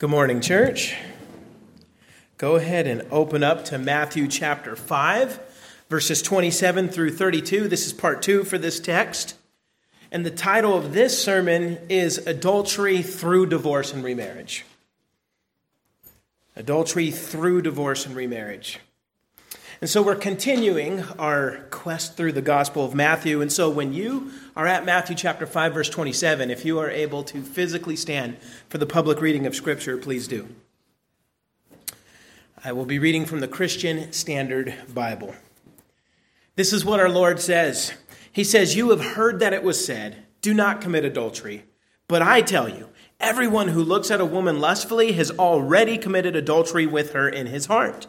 Good morning, church. Go ahead and open up to Matthew chapter 5, verses 27 through 32. This is part two for this text. And the title of this sermon is Adultery Through Divorce and Remarriage. Adultery Through Divorce and Remarriage. And so we're continuing our quest through the Gospel of Matthew. And so when you are at Matthew chapter 5, verse 27, if you are able to physically stand for the public reading of Scripture, please do. I will be reading from the Christian Standard Bible. This is what our Lord says He says, You have heard that it was said, Do not commit adultery. But I tell you, everyone who looks at a woman lustfully has already committed adultery with her in his heart.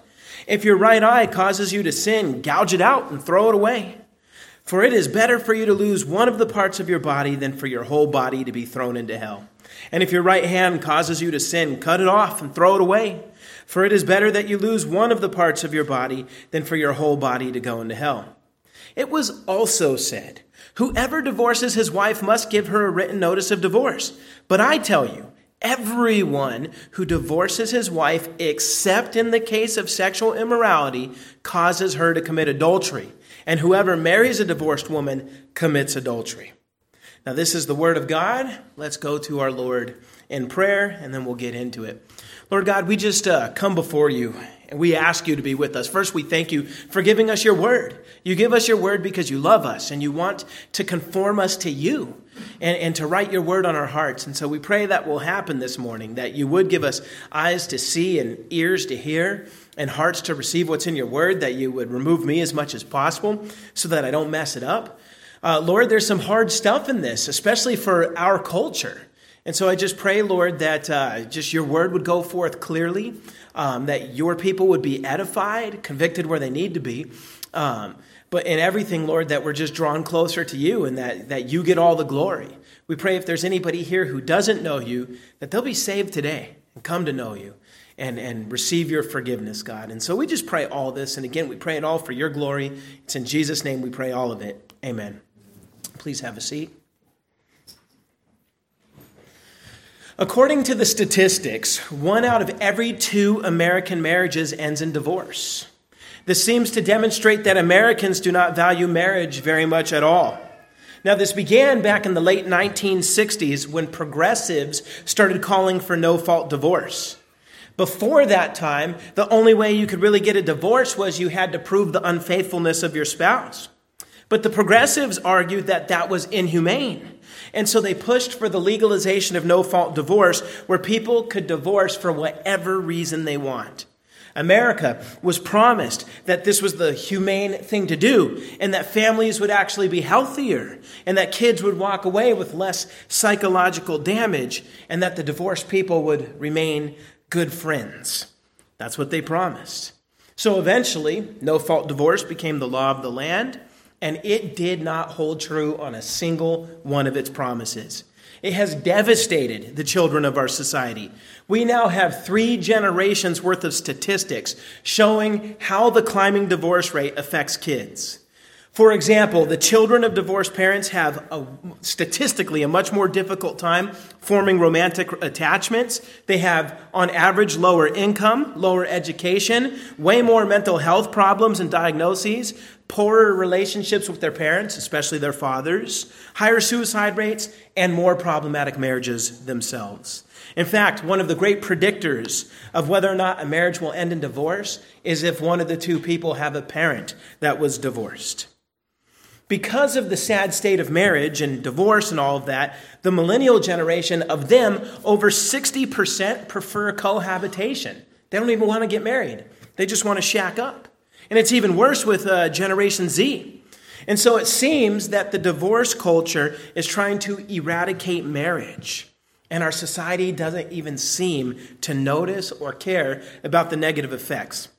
If your right eye causes you to sin, gouge it out and throw it away. For it is better for you to lose one of the parts of your body than for your whole body to be thrown into hell. And if your right hand causes you to sin, cut it off and throw it away. For it is better that you lose one of the parts of your body than for your whole body to go into hell. It was also said, Whoever divorces his wife must give her a written notice of divorce. But I tell you, Everyone who divorces his wife, except in the case of sexual immorality, causes her to commit adultery. And whoever marries a divorced woman commits adultery. Now, this is the word of God. Let's go to our Lord in prayer, and then we'll get into it. Lord God, we just uh, come before you and we ask you to be with us. First, we thank you for giving us your word. You give us your word because you love us and you want to conform us to you and, and to write your word on our hearts. And so we pray that will happen this morning, that you would give us eyes to see and ears to hear and hearts to receive what's in your word, that you would remove me as much as possible so that I don't mess it up. Uh, Lord, there's some hard stuff in this, especially for our culture. And so I just pray, Lord, that uh, just your word would go forth clearly, um, that your people would be edified, convicted where they need to be. Um, but in everything, Lord, that we're just drawn closer to you and that, that you get all the glory. We pray if there's anybody here who doesn't know you, that they'll be saved today and come to know you and, and receive your forgiveness, God. And so we just pray all this. And again, we pray it all for your glory. It's in Jesus' name we pray all of it. Amen. Please have a seat. According to the statistics, one out of every two American marriages ends in divorce. This seems to demonstrate that Americans do not value marriage very much at all. Now, this began back in the late 1960s when progressives started calling for no fault divorce. Before that time, the only way you could really get a divorce was you had to prove the unfaithfulness of your spouse. But the progressives argued that that was inhumane. And so they pushed for the legalization of no fault divorce, where people could divorce for whatever reason they want. America was promised that this was the humane thing to do, and that families would actually be healthier, and that kids would walk away with less psychological damage, and that the divorced people would remain good friends. That's what they promised. So eventually, no fault divorce became the law of the land and it did not hold true on a single one of its promises. It has devastated the children of our society. We now have three generations worth of statistics showing how the climbing divorce rate affects kids. For example, the children of divorced parents have a, statistically a much more difficult time forming romantic attachments. They have, on average, lower income, lower education, way more mental health problems and diagnoses, poorer relationships with their parents, especially their fathers, higher suicide rates, and more problematic marriages themselves. In fact, one of the great predictors of whether or not a marriage will end in divorce is if one of the two people have a parent that was divorced. Because of the sad state of marriage and divorce and all of that, the millennial generation of them, over 60% prefer cohabitation. They don't even want to get married, they just want to shack up. And it's even worse with uh, Generation Z. And so it seems that the divorce culture is trying to eradicate marriage. And our society doesn't even seem to notice or care about the negative effects.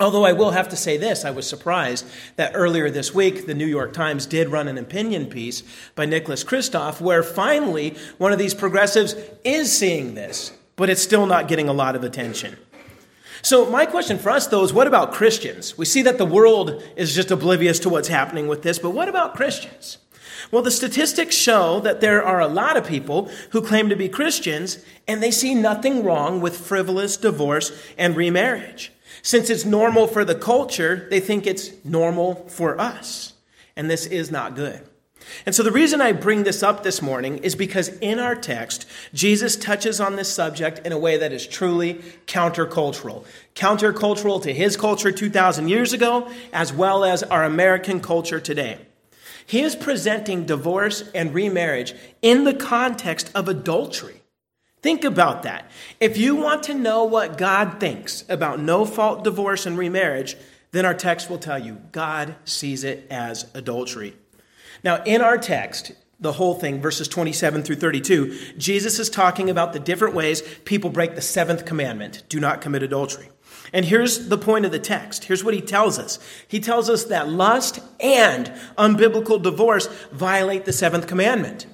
Although I will have to say this, I was surprised that earlier this week the New York Times did run an opinion piece by Nicholas Kristof where finally one of these progressives is seeing this, but it's still not getting a lot of attention. So, my question for us, though, is what about Christians? We see that the world is just oblivious to what's happening with this, but what about Christians? Well, the statistics show that there are a lot of people who claim to be Christians and they see nothing wrong with frivolous divorce and remarriage. Since it's normal for the culture, they think it's normal for us. And this is not good. And so the reason I bring this up this morning is because in our text, Jesus touches on this subject in a way that is truly countercultural. Countercultural to his culture 2,000 years ago, as well as our American culture today. He is presenting divorce and remarriage in the context of adultery. Think about that. If you want to know what God thinks about no fault divorce and remarriage, then our text will tell you God sees it as adultery. Now, in our text, the whole thing, verses 27 through 32, Jesus is talking about the different ways people break the seventh commandment do not commit adultery. And here's the point of the text. Here's what he tells us. He tells us that lust and unbiblical divorce violate the seventh commandment.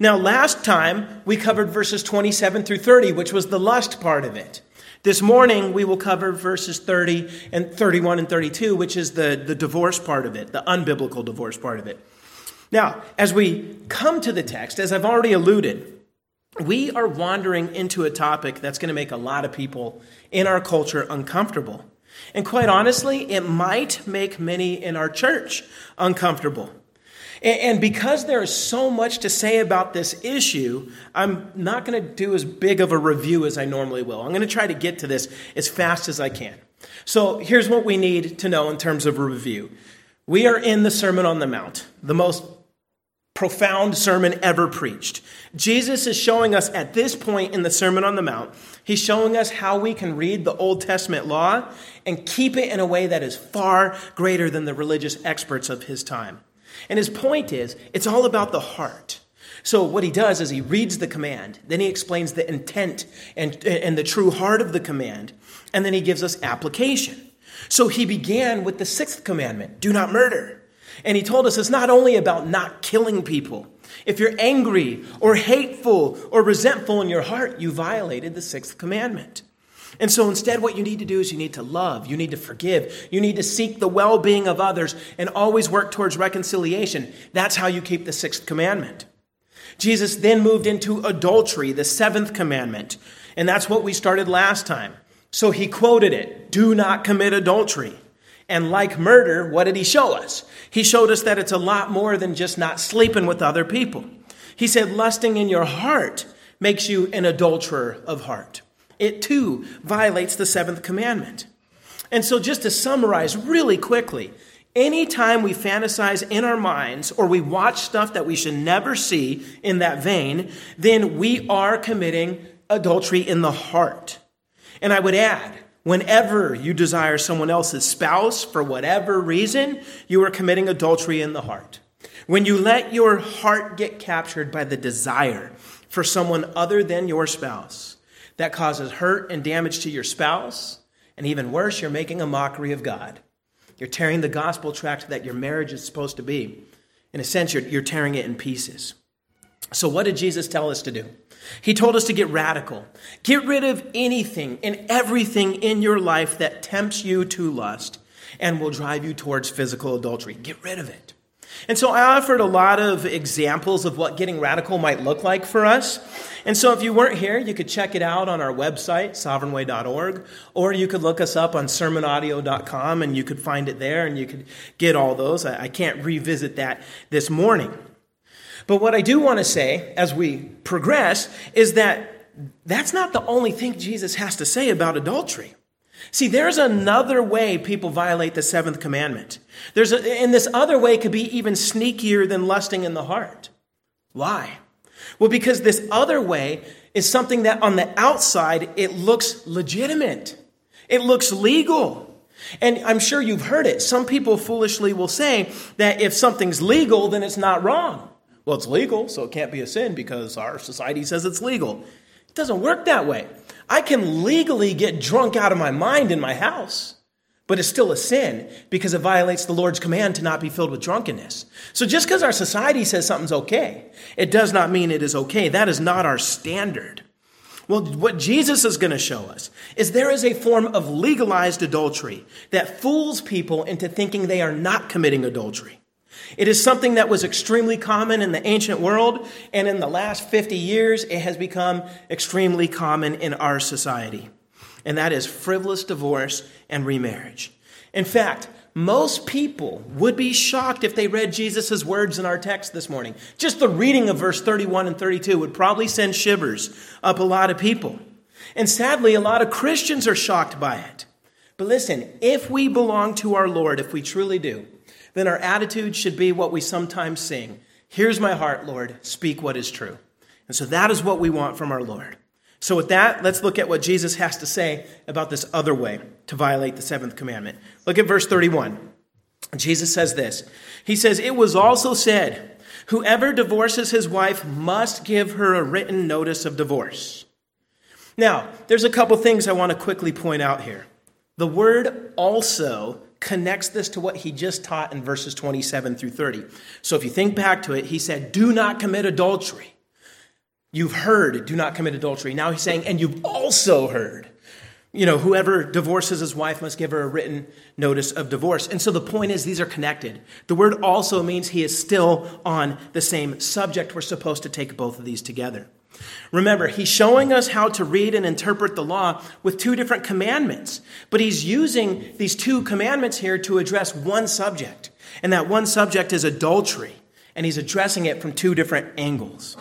Now, last time we covered verses 27 through 30, which was the lust part of it. This morning we will cover verses 30 and 31 and 32, which is the, the divorce part of it, the unbiblical divorce part of it. Now, as we come to the text, as I've already alluded, we are wandering into a topic that's going to make a lot of people in our culture uncomfortable. And quite honestly, it might make many in our church uncomfortable. And because there is so much to say about this issue, I'm not going to do as big of a review as I normally will. I'm going to try to get to this as fast as I can. So here's what we need to know in terms of review. We are in the Sermon on the Mount, the most profound sermon ever preached. Jesus is showing us at this point in the Sermon on the Mount, he's showing us how we can read the Old Testament law and keep it in a way that is far greater than the religious experts of his time. And his point is, it's all about the heart. So what he does is he reads the command, then he explains the intent and, and the true heart of the command, and then he gives us application. So he began with the sixth commandment do not murder. And he told us it's not only about not killing people. If you're angry or hateful or resentful in your heart, you violated the sixth commandment. And so instead, what you need to do is you need to love, you need to forgive, you need to seek the well being of others, and always work towards reconciliation. That's how you keep the sixth commandment. Jesus then moved into adultery, the seventh commandment. And that's what we started last time. So he quoted it do not commit adultery. And like murder, what did he show us? He showed us that it's a lot more than just not sleeping with other people. He said, lusting in your heart makes you an adulterer of heart. It too violates the seventh commandment. And so, just to summarize really quickly, anytime we fantasize in our minds or we watch stuff that we should never see in that vein, then we are committing adultery in the heart. And I would add, Whenever you desire someone else's spouse for whatever reason, you are committing adultery in the heart. When you let your heart get captured by the desire for someone other than your spouse, that causes hurt and damage to your spouse, and even worse, you're making a mockery of God. You're tearing the gospel tract that your marriage is supposed to be. In a sense, you're, you're tearing it in pieces. So, what did Jesus tell us to do? He told us to get radical. Get rid of anything and everything in your life that tempts you to lust and will drive you towards physical adultery. Get rid of it. And so I offered a lot of examples of what getting radical might look like for us. And so if you weren't here, you could check it out on our website, sovereignway.org, or you could look us up on sermonaudio.com and you could find it there and you could get all those. I can't revisit that this morning. But what I do want to say as we progress is that that's not the only thing Jesus has to say about adultery. See, there's another way people violate the seventh commandment. There's a, and this other way could be even sneakier than lusting in the heart. Why? Well, because this other way is something that on the outside it looks legitimate. It looks legal. And I'm sure you've heard it. Some people foolishly will say that if something's legal, then it's not wrong. Well, it's legal, so it can't be a sin because our society says it's legal. It doesn't work that way. I can legally get drunk out of my mind in my house, but it's still a sin because it violates the Lord's command to not be filled with drunkenness. So just because our society says something's okay, it does not mean it is okay. That is not our standard. Well, what Jesus is going to show us is there is a form of legalized adultery that fools people into thinking they are not committing adultery. It is something that was extremely common in the ancient world, and in the last 50 years, it has become extremely common in our society. And that is frivolous divorce and remarriage. In fact, most people would be shocked if they read Jesus' words in our text this morning. Just the reading of verse 31 and 32 would probably send shivers up a lot of people. And sadly, a lot of Christians are shocked by it. But listen, if we belong to our Lord, if we truly do, then our attitude should be what we sometimes sing Here's my heart, Lord, speak what is true. And so that is what we want from our Lord. So, with that, let's look at what Jesus has to say about this other way to violate the seventh commandment. Look at verse 31. Jesus says this He says, It was also said, Whoever divorces his wife must give her a written notice of divorce. Now, there's a couple things I want to quickly point out here. The word also connects this to what he just taught in verses 27 through 30. So if you think back to it, he said, Do not commit adultery. You've heard, do not commit adultery. Now he's saying, and you've also heard. You know, whoever divorces his wife must give her a written notice of divorce. And so the point is, these are connected. The word also means he is still on the same subject. We're supposed to take both of these together. Remember, he's showing us how to read and interpret the law with two different commandments, but he's using these two commandments here to address one subject. And that one subject is adultery, and he's addressing it from two different angles.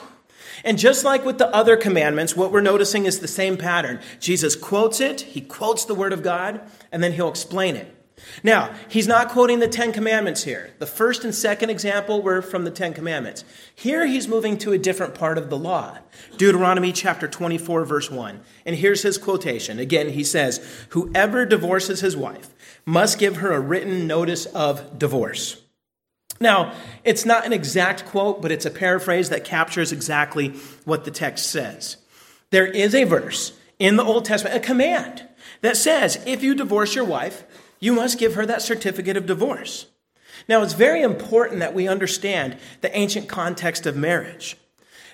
And just like with the other commandments, what we're noticing is the same pattern. Jesus quotes it, he quotes the word of God, and then he'll explain it. Now, he's not quoting the Ten Commandments here. The first and second example were from the Ten Commandments. Here he's moving to a different part of the law. Deuteronomy chapter 24, verse 1. And here's his quotation. Again, he says, Whoever divorces his wife must give her a written notice of divorce. Now, it's not an exact quote, but it's a paraphrase that captures exactly what the text says. There is a verse in the Old Testament, a command that says, if you divorce your wife, you must give her that certificate of divorce. Now, it's very important that we understand the ancient context of marriage.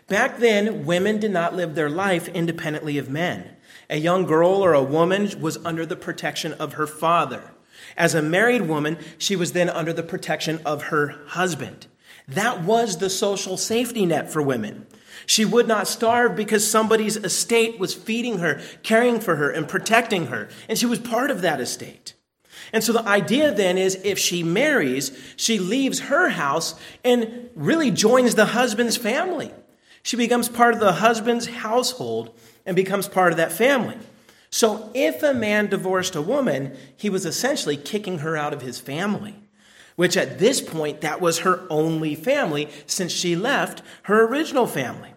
Back then, women did not live their life independently of men. A young girl or a woman was under the protection of her father. As a married woman, she was then under the protection of her husband. That was the social safety net for women. She would not starve because somebody's estate was feeding her, caring for her, and protecting her, and she was part of that estate. And so the idea then is if she marries, she leaves her house and really joins the husband's family. She becomes part of the husband's household and becomes part of that family. So if a man divorced a woman, he was essentially kicking her out of his family, which at this point, that was her only family since she left her original family.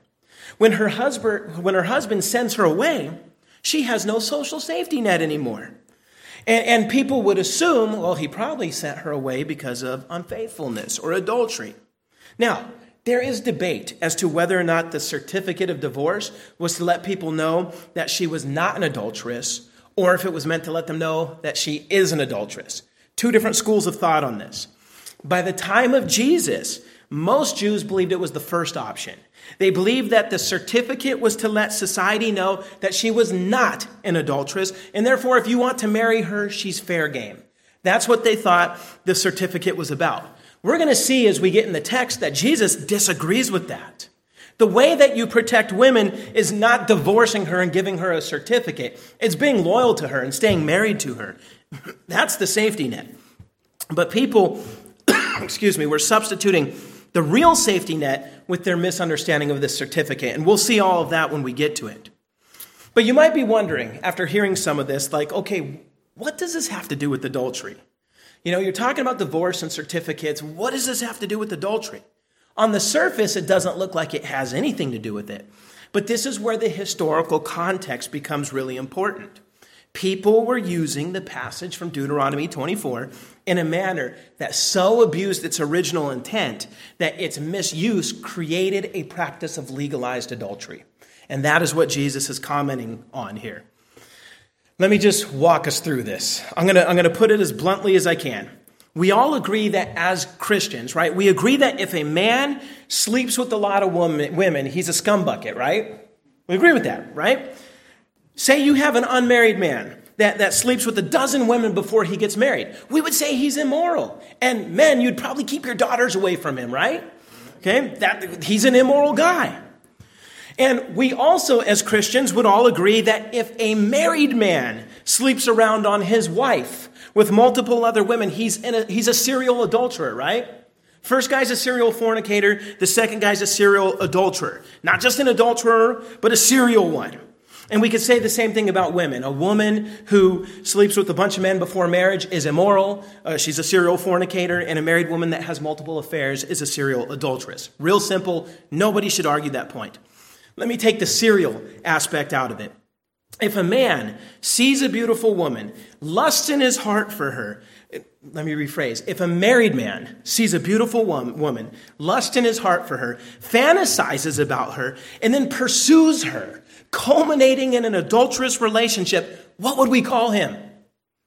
When her husband, when her husband sends her away, she has no social safety net anymore. And, and people would assume, well, he probably sent her away because of unfaithfulness or adultery. Now, there is debate as to whether or not the certificate of divorce was to let people know that she was not an adulteress or if it was meant to let them know that she is an adulteress. Two different schools of thought on this. By the time of Jesus, most Jews believed it was the first option. They believed that the certificate was to let society know that she was not an adulteress, and therefore, if you want to marry her, she's fair game. That's what they thought the certificate was about. We're going to see as we get in the text that Jesus disagrees with that. The way that you protect women is not divorcing her and giving her a certificate. It's being loyal to her and staying married to her. That's the safety net. But people, excuse me, were substituting the real safety net with their misunderstanding of this certificate. And we'll see all of that when we get to it. But you might be wondering, after hearing some of this, like, okay, what does this have to do with adultery? You know, you're talking about divorce and certificates. What does this have to do with adultery? On the surface, it doesn't look like it has anything to do with it. But this is where the historical context becomes really important. People were using the passage from Deuteronomy 24 in a manner that so abused its original intent that its misuse created a practice of legalized adultery. And that is what Jesus is commenting on here. Let me just walk us through this. I'm going to I'm going to put it as bluntly as I can. We all agree that as Christians, right? We agree that if a man sleeps with a lot of women, he's a scumbucket, right? We agree with that, right? Say you have an unmarried man that, that sleeps with a dozen women before he gets married, we would say he's immoral. And men, you'd probably keep your daughters away from him, right? Okay, that, he's an immoral guy. And we also, as Christians, would all agree that if a married man sleeps around on his wife with multiple other women, he's, a, he's a serial adulterer, right? First guy's a serial fornicator, the second guy's a serial adulterer. Not just an adulterer, but a serial one. And we could say the same thing about women. A woman who sleeps with a bunch of men before marriage is immoral. Uh, she's a serial fornicator. And a married woman that has multiple affairs is a serial adulteress. Real simple. Nobody should argue that point. Let me take the serial aspect out of it. If a man sees a beautiful woman, lusts in his heart for her, let me rephrase. If a married man sees a beautiful woman, lusts in his heart for her, fantasizes about her, and then pursues her, culminating in an adulterous relationship, what would we call him?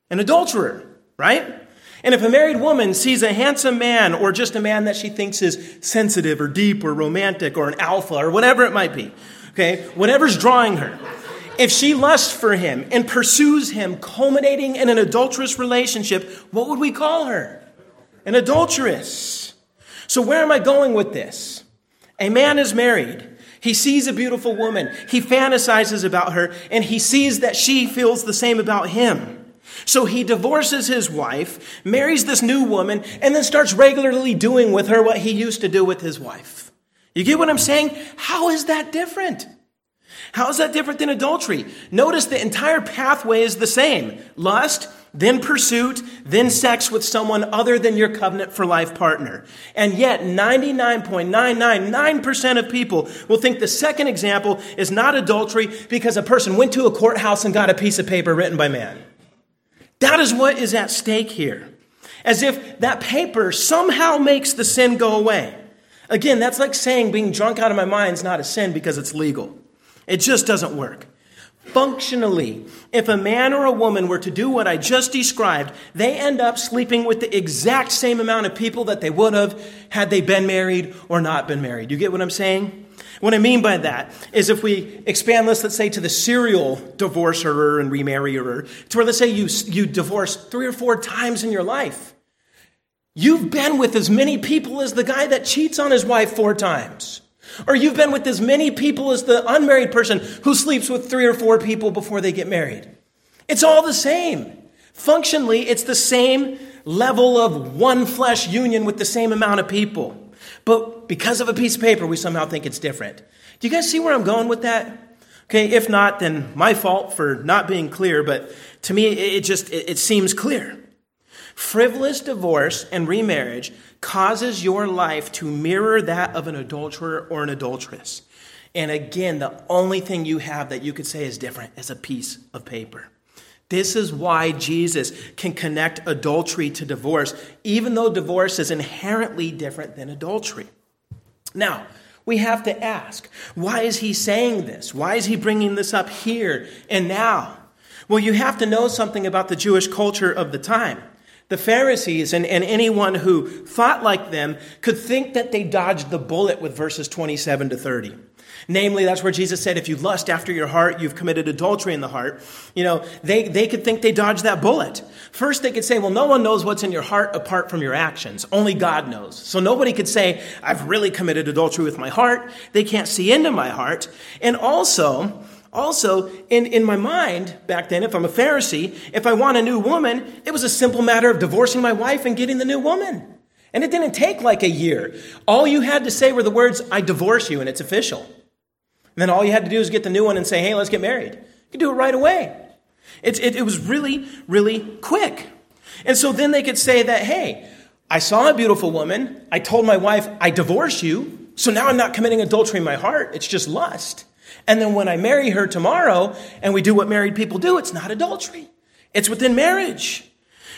An adulterer, right? And if a married woman sees a handsome man or just a man that she thinks is sensitive or deep or romantic or an alpha or whatever it might be, okay, whatever's drawing her, if she lusts for him and pursues him, culminating in an adulterous relationship, what would we call her? An adulteress. So, where am I going with this? A man is married. He sees a beautiful woman. He fantasizes about her, and he sees that she feels the same about him. So he divorces his wife, marries this new woman, and then starts regularly doing with her what he used to do with his wife. You get what I'm saying? How is that different? How is that different than adultery? Notice the entire pathway is the same lust, then pursuit, then sex with someone other than your covenant for life partner. And yet, 99.999% of people will think the second example is not adultery because a person went to a courthouse and got a piece of paper written by man. That is what is at stake here. As if that paper somehow makes the sin go away. Again, that's like saying being drunk out of my mind is not a sin because it's legal. It just doesn't work. Functionally, if a man or a woman were to do what I just described, they end up sleeping with the exact same amount of people that they would have had they been married or not been married. You get what I'm saying? What I mean by that is if we expand this, let's say, to the serial divorcer and remarrier, to where let's say you, you divorce three or four times in your life. You've been with as many people as the guy that cheats on his wife four times. Or you've been with as many people as the unmarried person who sleeps with three or four people before they get married. It's all the same. Functionally, it's the same level of one flesh union with the same amount of people. But because of a piece of paper, we somehow think it's different. Do you guys see where I'm going with that? Okay, if not, then my fault for not being clear, but to me, it just, it seems clear. Frivolous divorce and remarriage causes your life to mirror that of an adulterer or an adulteress. And again, the only thing you have that you could say is different is a piece of paper. This is why Jesus can connect adultery to divorce, even though divorce is inherently different than adultery. Now, we have to ask, why is he saying this? Why is he bringing this up here and now? Well, you have to know something about the Jewish culture of the time. The Pharisees and, and anyone who thought like them could think that they dodged the bullet with verses 27 to 30. Namely, that's where Jesus said, if you lust after your heart, you've committed adultery in the heart. You know, they, they could think they dodged that bullet. First, they could say, well, no one knows what's in your heart apart from your actions. Only God knows. So nobody could say, I've really committed adultery with my heart. They can't see into my heart. And also, also, in, in my mind back then, if I'm a Pharisee, if I want a new woman, it was a simple matter of divorcing my wife and getting the new woman. And it didn't take like a year. All you had to say were the words, I divorce you, and it's official. And then all you had to do is get the new one and say, hey, let's get married. You could do it right away. It, it, it was really, really quick. And so then they could say that, hey, I saw a beautiful woman. I told my wife, I divorce you. So now I'm not committing adultery in my heart. It's just lust. And then when I marry her tomorrow and we do what married people do, it's not adultery. It's within marriage.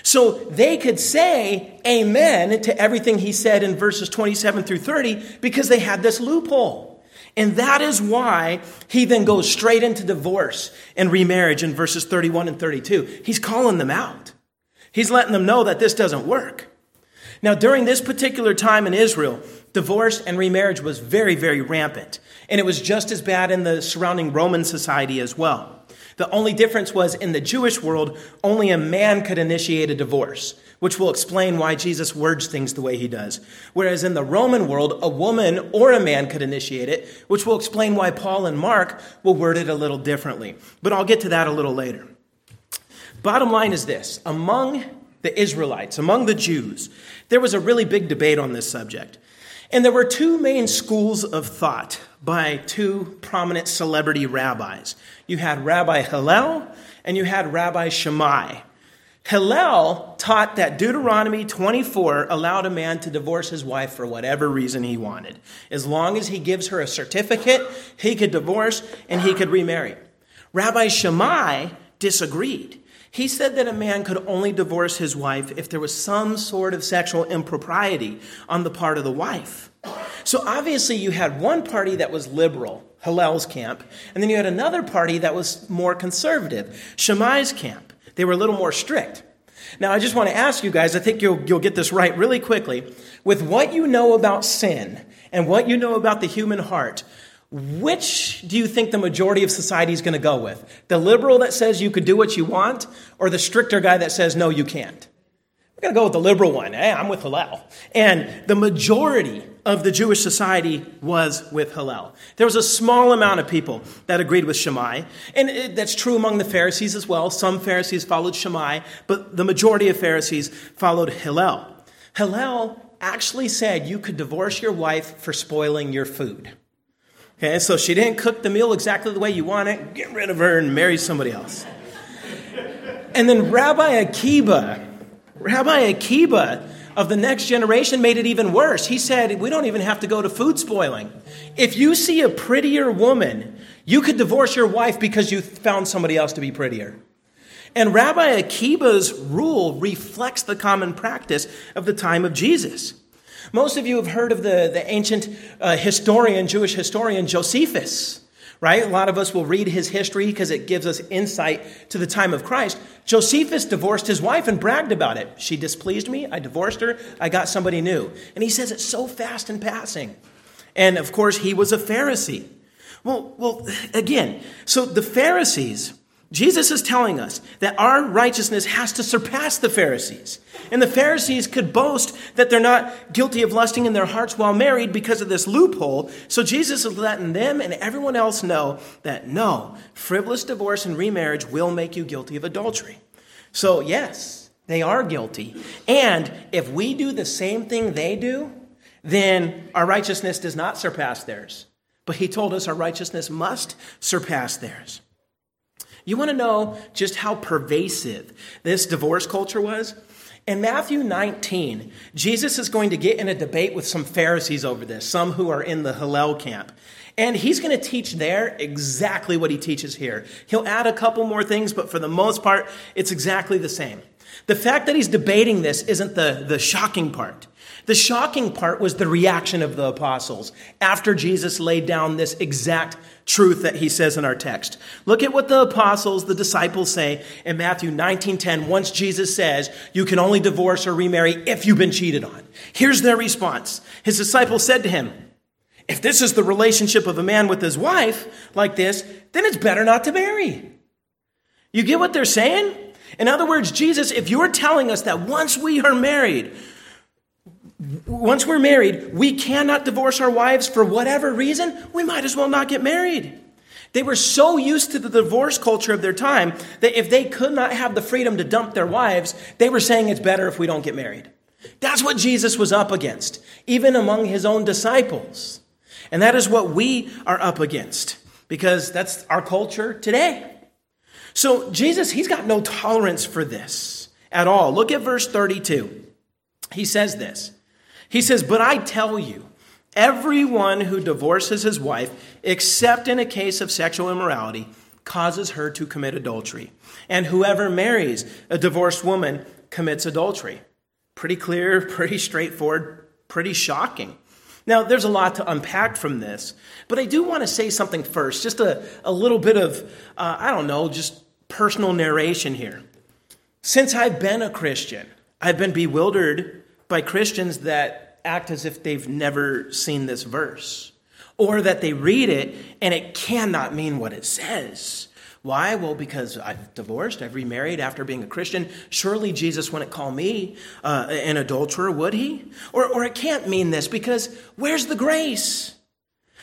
So they could say amen to everything he said in verses 27 through 30 because they had this loophole. And that is why he then goes straight into divorce and remarriage in verses 31 and 32. He's calling them out. He's letting them know that this doesn't work. Now, during this particular time in Israel, divorce and remarriage was very, very rampant. And it was just as bad in the surrounding Roman society as well. The only difference was in the Jewish world, only a man could initiate a divorce, which will explain why Jesus words things the way he does. Whereas in the Roman world, a woman or a man could initiate it, which will explain why Paul and Mark will word it a little differently. But I'll get to that a little later. Bottom line is this among the Israelites, among the Jews, there was a really big debate on this subject. And there were two main schools of thought by two prominent celebrity rabbis. You had Rabbi Hillel and you had Rabbi Shammai. Hillel taught that Deuteronomy 24 allowed a man to divorce his wife for whatever reason he wanted. As long as he gives her a certificate, he could divorce and he could remarry. Rabbi Shammai disagreed. He said that a man could only divorce his wife if there was some sort of sexual impropriety on the part of the wife. So obviously, you had one party that was liberal, Hillel's camp, and then you had another party that was more conservative, Shammai's camp. They were a little more strict. Now, I just want to ask you guys, I think you'll, you'll get this right really quickly. With what you know about sin and what you know about the human heart, which do you think the majority of society is going to go with? The liberal that says you could do what you want, or the stricter guy that says no, you can't? We're going to go with the liberal one. Hey, I'm with Hillel. And the majority of the Jewish society was with Hillel. There was a small amount of people that agreed with Shammai, and that's true among the Pharisees as well. Some Pharisees followed Shammai, but the majority of Pharisees followed Hillel. Hillel actually said you could divorce your wife for spoiling your food. Okay, so she didn't cook the meal exactly the way you want it. Get rid of her and marry somebody else. And then Rabbi Akiba, Rabbi Akiba of the next generation made it even worse. He said, We don't even have to go to food spoiling. If you see a prettier woman, you could divorce your wife because you found somebody else to be prettier. And Rabbi Akiba's rule reflects the common practice of the time of Jesus. Most of you have heard of the, the ancient uh, historian, Jewish historian Josephus, right? A lot of us will read his history because it gives us insight to the time of Christ. Josephus divorced his wife and bragged about it. She displeased me. I divorced her. I got somebody new. And he says it so fast in passing. And of course, he was a Pharisee. Well, well, again, so the Pharisees Jesus is telling us that our righteousness has to surpass the Pharisees. And the Pharisees could boast that they're not guilty of lusting in their hearts while married because of this loophole. So Jesus is letting them and everyone else know that no, frivolous divorce and remarriage will make you guilty of adultery. So, yes, they are guilty. And if we do the same thing they do, then our righteousness does not surpass theirs. But he told us our righteousness must surpass theirs. You want to know just how pervasive this divorce culture was? In Matthew 19, Jesus is going to get in a debate with some Pharisees over this, some who are in the Hillel camp. And he's going to teach there exactly what he teaches here. He'll add a couple more things, but for the most part, it's exactly the same. The fact that he's debating this isn't the, the shocking part. The shocking part was the reaction of the apostles after Jesus laid down this exact truth that he says in our text. Look at what the apostles, the disciples say in Matthew 19:10 once Jesus says, "You can only divorce or remarry if you've been cheated on." Here's their response. His disciples said to him, "If this is the relationship of a man with his wife like this, then it's better not to marry." You get what they're saying? In other words, Jesus, if you're telling us that once we are married, once we're married, we cannot divorce our wives for whatever reason, we might as well not get married. They were so used to the divorce culture of their time that if they could not have the freedom to dump their wives, they were saying it's better if we don't get married. That's what Jesus was up against, even among his own disciples. And that is what we are up against, because that's our culture today. So Jesus, he's got no tolerance for this at all. Look at verse 32. He says this. He says, But I tell you, everyone who divorces his wife, except in a case of sexual immorality, causes her to commit adultery. And whoever marries a divorced woman commits adultery. Pretty clear, pretty straightforward, pretty shocking. Now, there's a lot to unpack from this, but I do want to say something first, just a, a little bit of, uh, I don't know, just personal narration here. Since I've been a Christian, I've been bewildered by Christians that act as if they've never seen this verse, or that they read it and it cannot mean what it says. Why? Well, because I've divorced, I've remarried after being a Christian. Surely Jesus wouldn't call me uh, an adulterer, would he? Or, or it can't mean this because where's the grace?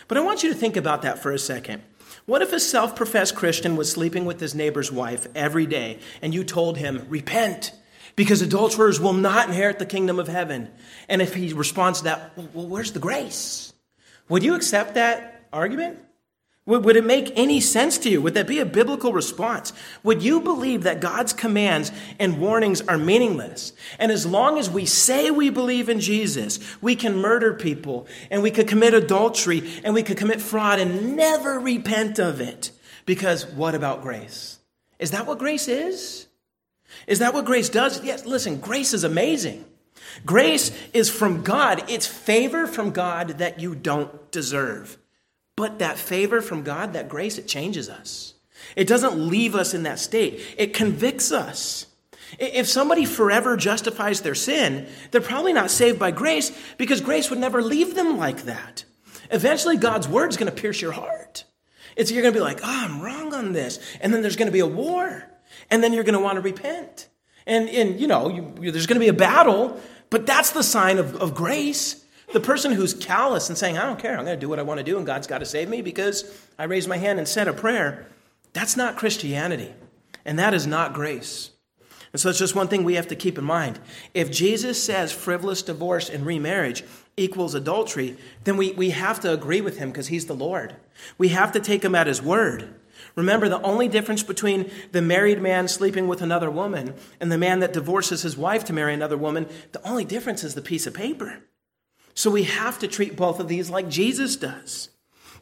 But I want you to think about that for a second. What if a self professed Christian was sleeping with his neighbor's wife every day and you told him, repent, because adulterers will not inherit the kingdom of heaven? And if he responds to that, well, where's the grace? Would you accept that argument? Would, it make any sense to you? Would that be a biblical response? Would you believe that God's commands and warnings are meaningless? And as long as we say we believe in Jesus, we can murder people and we could commit adultery and we could commit fraud and never repent of it. Because what about grace? Is that what grace is? Is that what grace does? Yes, listen, grace is amazing. Grace is from God. It's favor from God that you don't deserve. But that favor from God, that grace, it changes us. It doesn't leave us in that state, it convicts us. If somebody forever justifies their sin, they're probably not saved by grace because grace would never leave them like that. Eventually, God's word is going to pierce your heart. It's you're going to be like, oh, I'm wrong on this. And then there's going to be a war. And then you're going to want to repent. And, and you know, you, there's going to be a battle, but that's the sign of, of grace. The person who's callous and saying, I don't care, I'm going to do what I want to do, and God's got to save me because I raised my hand and said a prayer, that's not Christianity. And that is not grace. And so it's just one thing we have to keep in mind. If Jesus says frivolous divorce and remarriage equals adultery, then we, we have to agree with him because he's the Lord. We have to take him at his word. Remember, the only difference between the married man sleeping with another woman and the man that divorces his wife to marry another woman, the only difference is the piece of paper. So we have to treat both of these like Jesus does.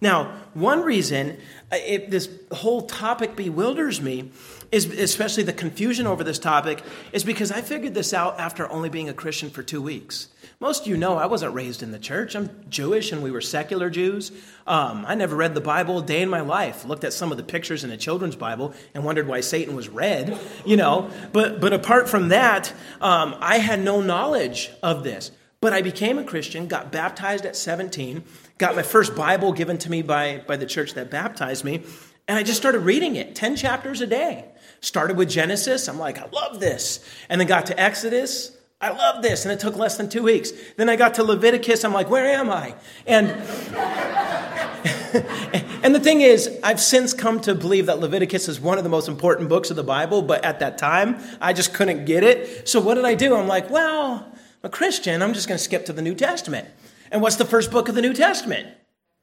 Now, one reason uh, it, this whole topic bewilders me is especially the confusion over this topic is because I figured this out after only being a Christian for two weeks. Most of you know I wasn't raised in the church. I'm Jewish and we were secular Jews. Um, I never read the Bible a day in my life. Looked at some of the pictures in a children's Bible and wondered why Satan was red, you know. But, but apart from that, um, I had no knowledge of this. But I became a Christian, got baptized at 17, got my first Bible given to me by, by the church that baptized me, and I just started reading it 10 chapters a day. Started with Genesis. I'm like, I love this. And then got to Exodus. I love this. And it took less than two weeks. Then I got to Leviticus. I'm like, where am I? And, and the thing is, I've since come to believe that Leviticus is one of the most important books of the Bible, but at that time, I just couldn't get it. So what did I do? I'm like, well, I'm a Christian, I'm just going to skip to the New Testament. And what's the first book of the New Testament?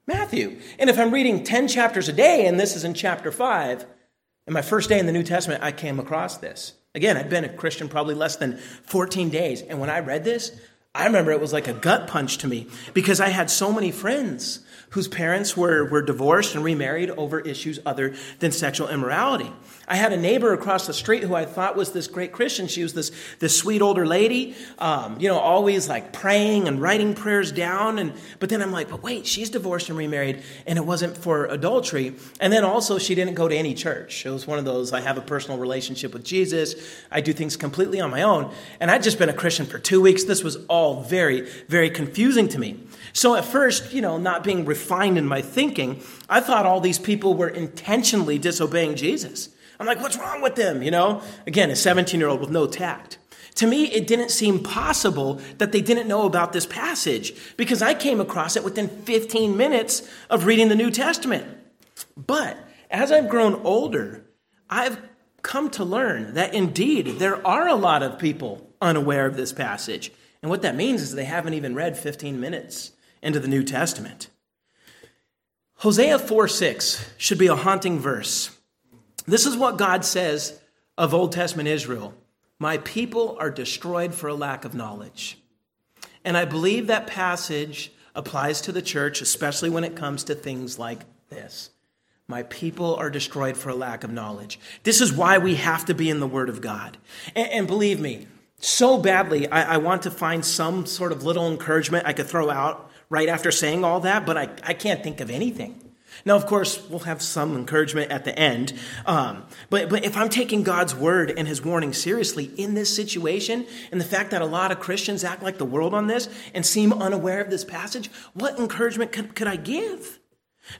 Matthew. And if I'm reading 10 chapters a day, and this is in chapter 5, in my first day in the New Testament, I came across this. Again, I'd been a Christian probably less than 14 days. And when I read this, I remember it was like a gut punch to me because I had so many friends whose parents were, were divorced and remarried over issues other than sexual immorality. I had a neighbor across the street who I thought was this great Christian. She was this, this sweet older lady, um, you know, always like praying and writing prayers down. And, but then I'm like, but wait, she's divorced and remarried, and it wasn't for adultery. And then also, she didn't go to any church. It was one of those, I have a personal relationship with Jesus. I do things completely on my own. And I'd just been a Christian for two weeks. This was all very, very confusing to me. So at first, you know, not being refined in my thinking, I thought all these people were intentionally disobeying Jesus. I'm like, what's wrong with them? You know, again, a 17 year old with no tact. To me, it didn't seem possible that they didn't know about this passage because I came across it within 15 minutes of reading the New Testament. But as I've grown older, I've come to learn that indeed there are a lot of people unaware of this passage. And what that means is they haven't even read 15 minutes into the New Testament. Hosea 4 6 should be a haunting verse this is what God says of Old Testament Israel My people are destroyed for a lack of knowledge. And I believe that passage applies to the church, especially when it comes to things like this. My people are destroyed for a lack of knowledge. This is why we have to be in the Word of God. And, and believe me, so badly, I, I, want to find some sort of little encouragement I could throw out right after saying all that, but I, I can't think of anything. Now, of course, we'll have some encouragement at the end. Um, but, but if I'm taking God's word and his warning seriously in this situation, and the fact that a lot of Christians act like the world on this and seem unaware of this passage, what encouragement could, could I give?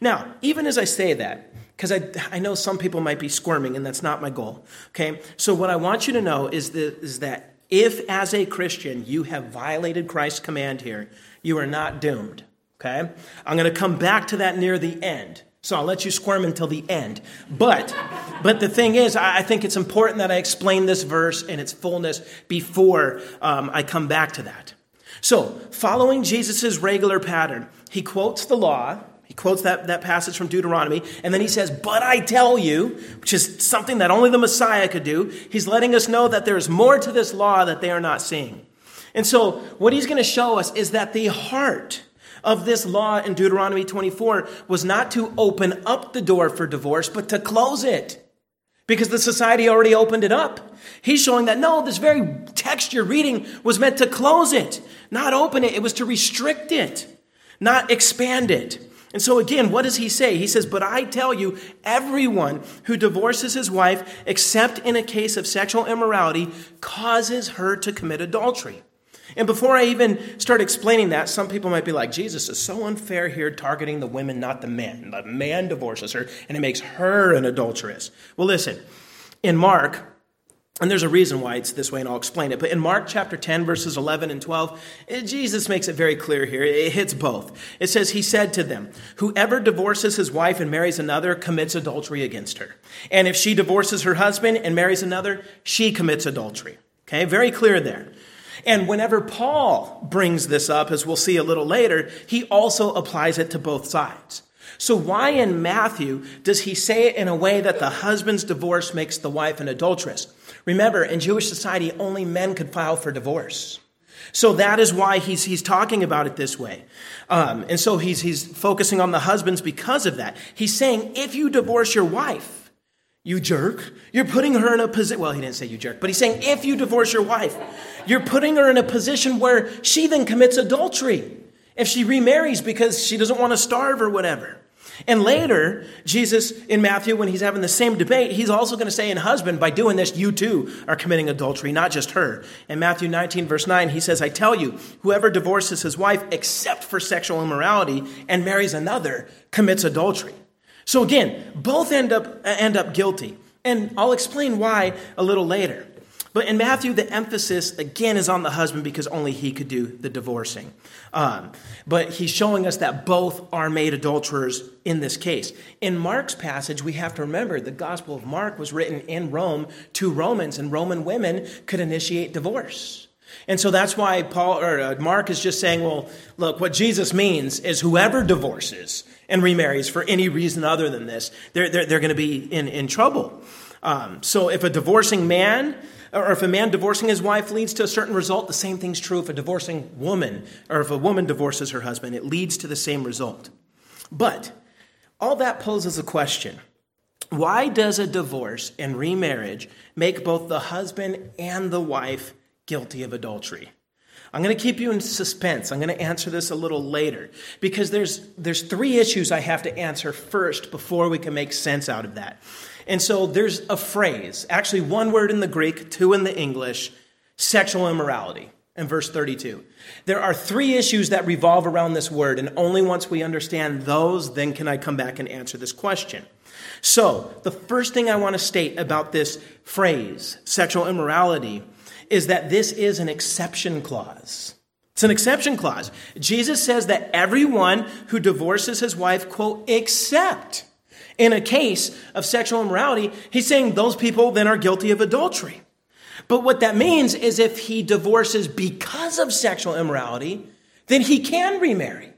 Now, even as I say that, because I, I know some people might be squirming, and that's not my goal. Okay? So, what I want you to know is, the, is that if, as a Christian, you have violated Christ's command here, you are not doomed. Okay? I'm going to come back to that near the end. So I'll let you squirm until the end. But, but the thing is, I think it's important that I explain this verse in its fullness before um, I come back to that. So, following Jesus' regular pattern, he quotes the law, he quotes that, that passage from Deuteronomy, and then he says, But I tell you, which is something that only the Messiah could do. He's letting us know that there's more to this law that they are not seeing. And so, what he's going to show us is that the heart of this law in Deuteronomy 24 was not to open up the door for divorce, but to close it. Because the society already opened it up. He's showing that no, this very text you're reading was meant to close it, not open it. It was to restrict it, not expand it. And so again, what does he say? He says, But I tell you, everyone who divorces his wife, except in a case of sexual immorality, causes her to commit adultery. And before I even start explaining that, some people might be like, Jesus is so unfair here, targeting the women, not the men. The man divorces her, and it makes her an adulteress. Well, listen, in Mark, and there's a reason why it's this way, and I'll explain it. But in Mark chapter 10, verses 11 and 12, eh, Jesus makes it very clear here. It hits both. It says, He said to them, Whoever divorces his wife and marries another commits adultery against her. And if she divorces her husband and marries another, she commits adultery. Okay, very clear there. And whenever Paul brings this up, as we'll see a little later, he also applies it to both sides. So, why in Matthew does he say it in a way that the husband's divorce makes the wife an adulteress? Remember, in Jewish society, only men could file for divorce. So that is why he's, he's talking about it this way. Um, and so he's, he's focusing on the husbands because of that. He's saying, if you divorce your wife, you jerk. You're putting her in a position. Well, he didn't say you jerk, but he's saying if you divorce your wife, you're putting her in a position where she then commits adultery. If she remarries because she doesn't want to starve or whatever. And later, Jesus in Matthew, when he's having the same debate, he's also going to say, in husband, by doing this, you too are committing adultery, not just her. In Matthew 19, verse 9, he says, I tell you, whoever divorces his wife except for sexual immorality and marries another commits adultery. So again, both end up, end up guilty. And I'll explain why a little later. But in Matthew, the emphasis again is on the husband because only he could do the divorcing. Um, but he's showing us that both are made adulterers in this case. In Mark's passage, we have to remember the Gospel of Mark was written in Rome to Romans, and Roman women could initiate divorce. And so that's why Paul or uh, Mark is just saying, well, look, what Jesus means is whoever divorces and remarries for any reason other than this, they're, they're, they're going to be in, in trouble. Um, so if a divorcing man or if a man divorcing his wife leads to a certain result, the same thing's true if a divorcing woman or if a woman divorces her husband, it leads to the same result. But all that poses a question. Why does a divorce and remarriage make both the husband and the wife guilty of adultery. I'm going to keep you in suspense. I'm going to answer this a little later because there's, there's three issues I have to answer first before we can make sense out of that. And so there's a phrase, actually one word in the Greek, two in the English, sexual immorality in verse 32. There are three issues that revolve around this word, and only once we understand those, then can I come back and answer this question. So, the first thing I want to state about this phrase, sexual immorality, is that this is an exception clause. It's an exception clause. Jesus says that everyone who divorces his wife, quote, except in a case of sexual immorality, he's saying those people then are guilty of adultery. But what that means is if he divorces because of sexual immorality, then he can remarry.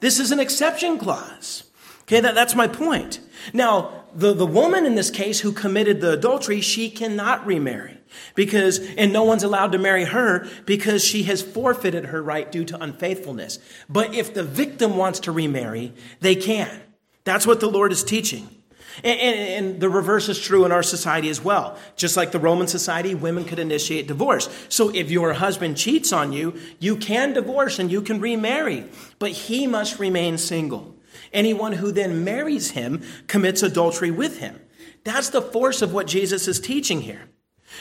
This is an exception clause. Okay, that, that's my point. Now, the, the woman in this case who committed the adultery, she cannot remarry because, and no one's allowed to marry her because she has forfeited her right due to unfaithfulness. But if the victim wants to remarry, they can. That's what the Lord is teaching. And, and, and, the reverse is true in our society as well. Just like the Roman society, women could initiate divorce. So if your husband cheats on you, you can divorce and you can remarry, but he must remain single. Anyone who then marries him commits adultery with him. That's the force of what Jesus is teaching here.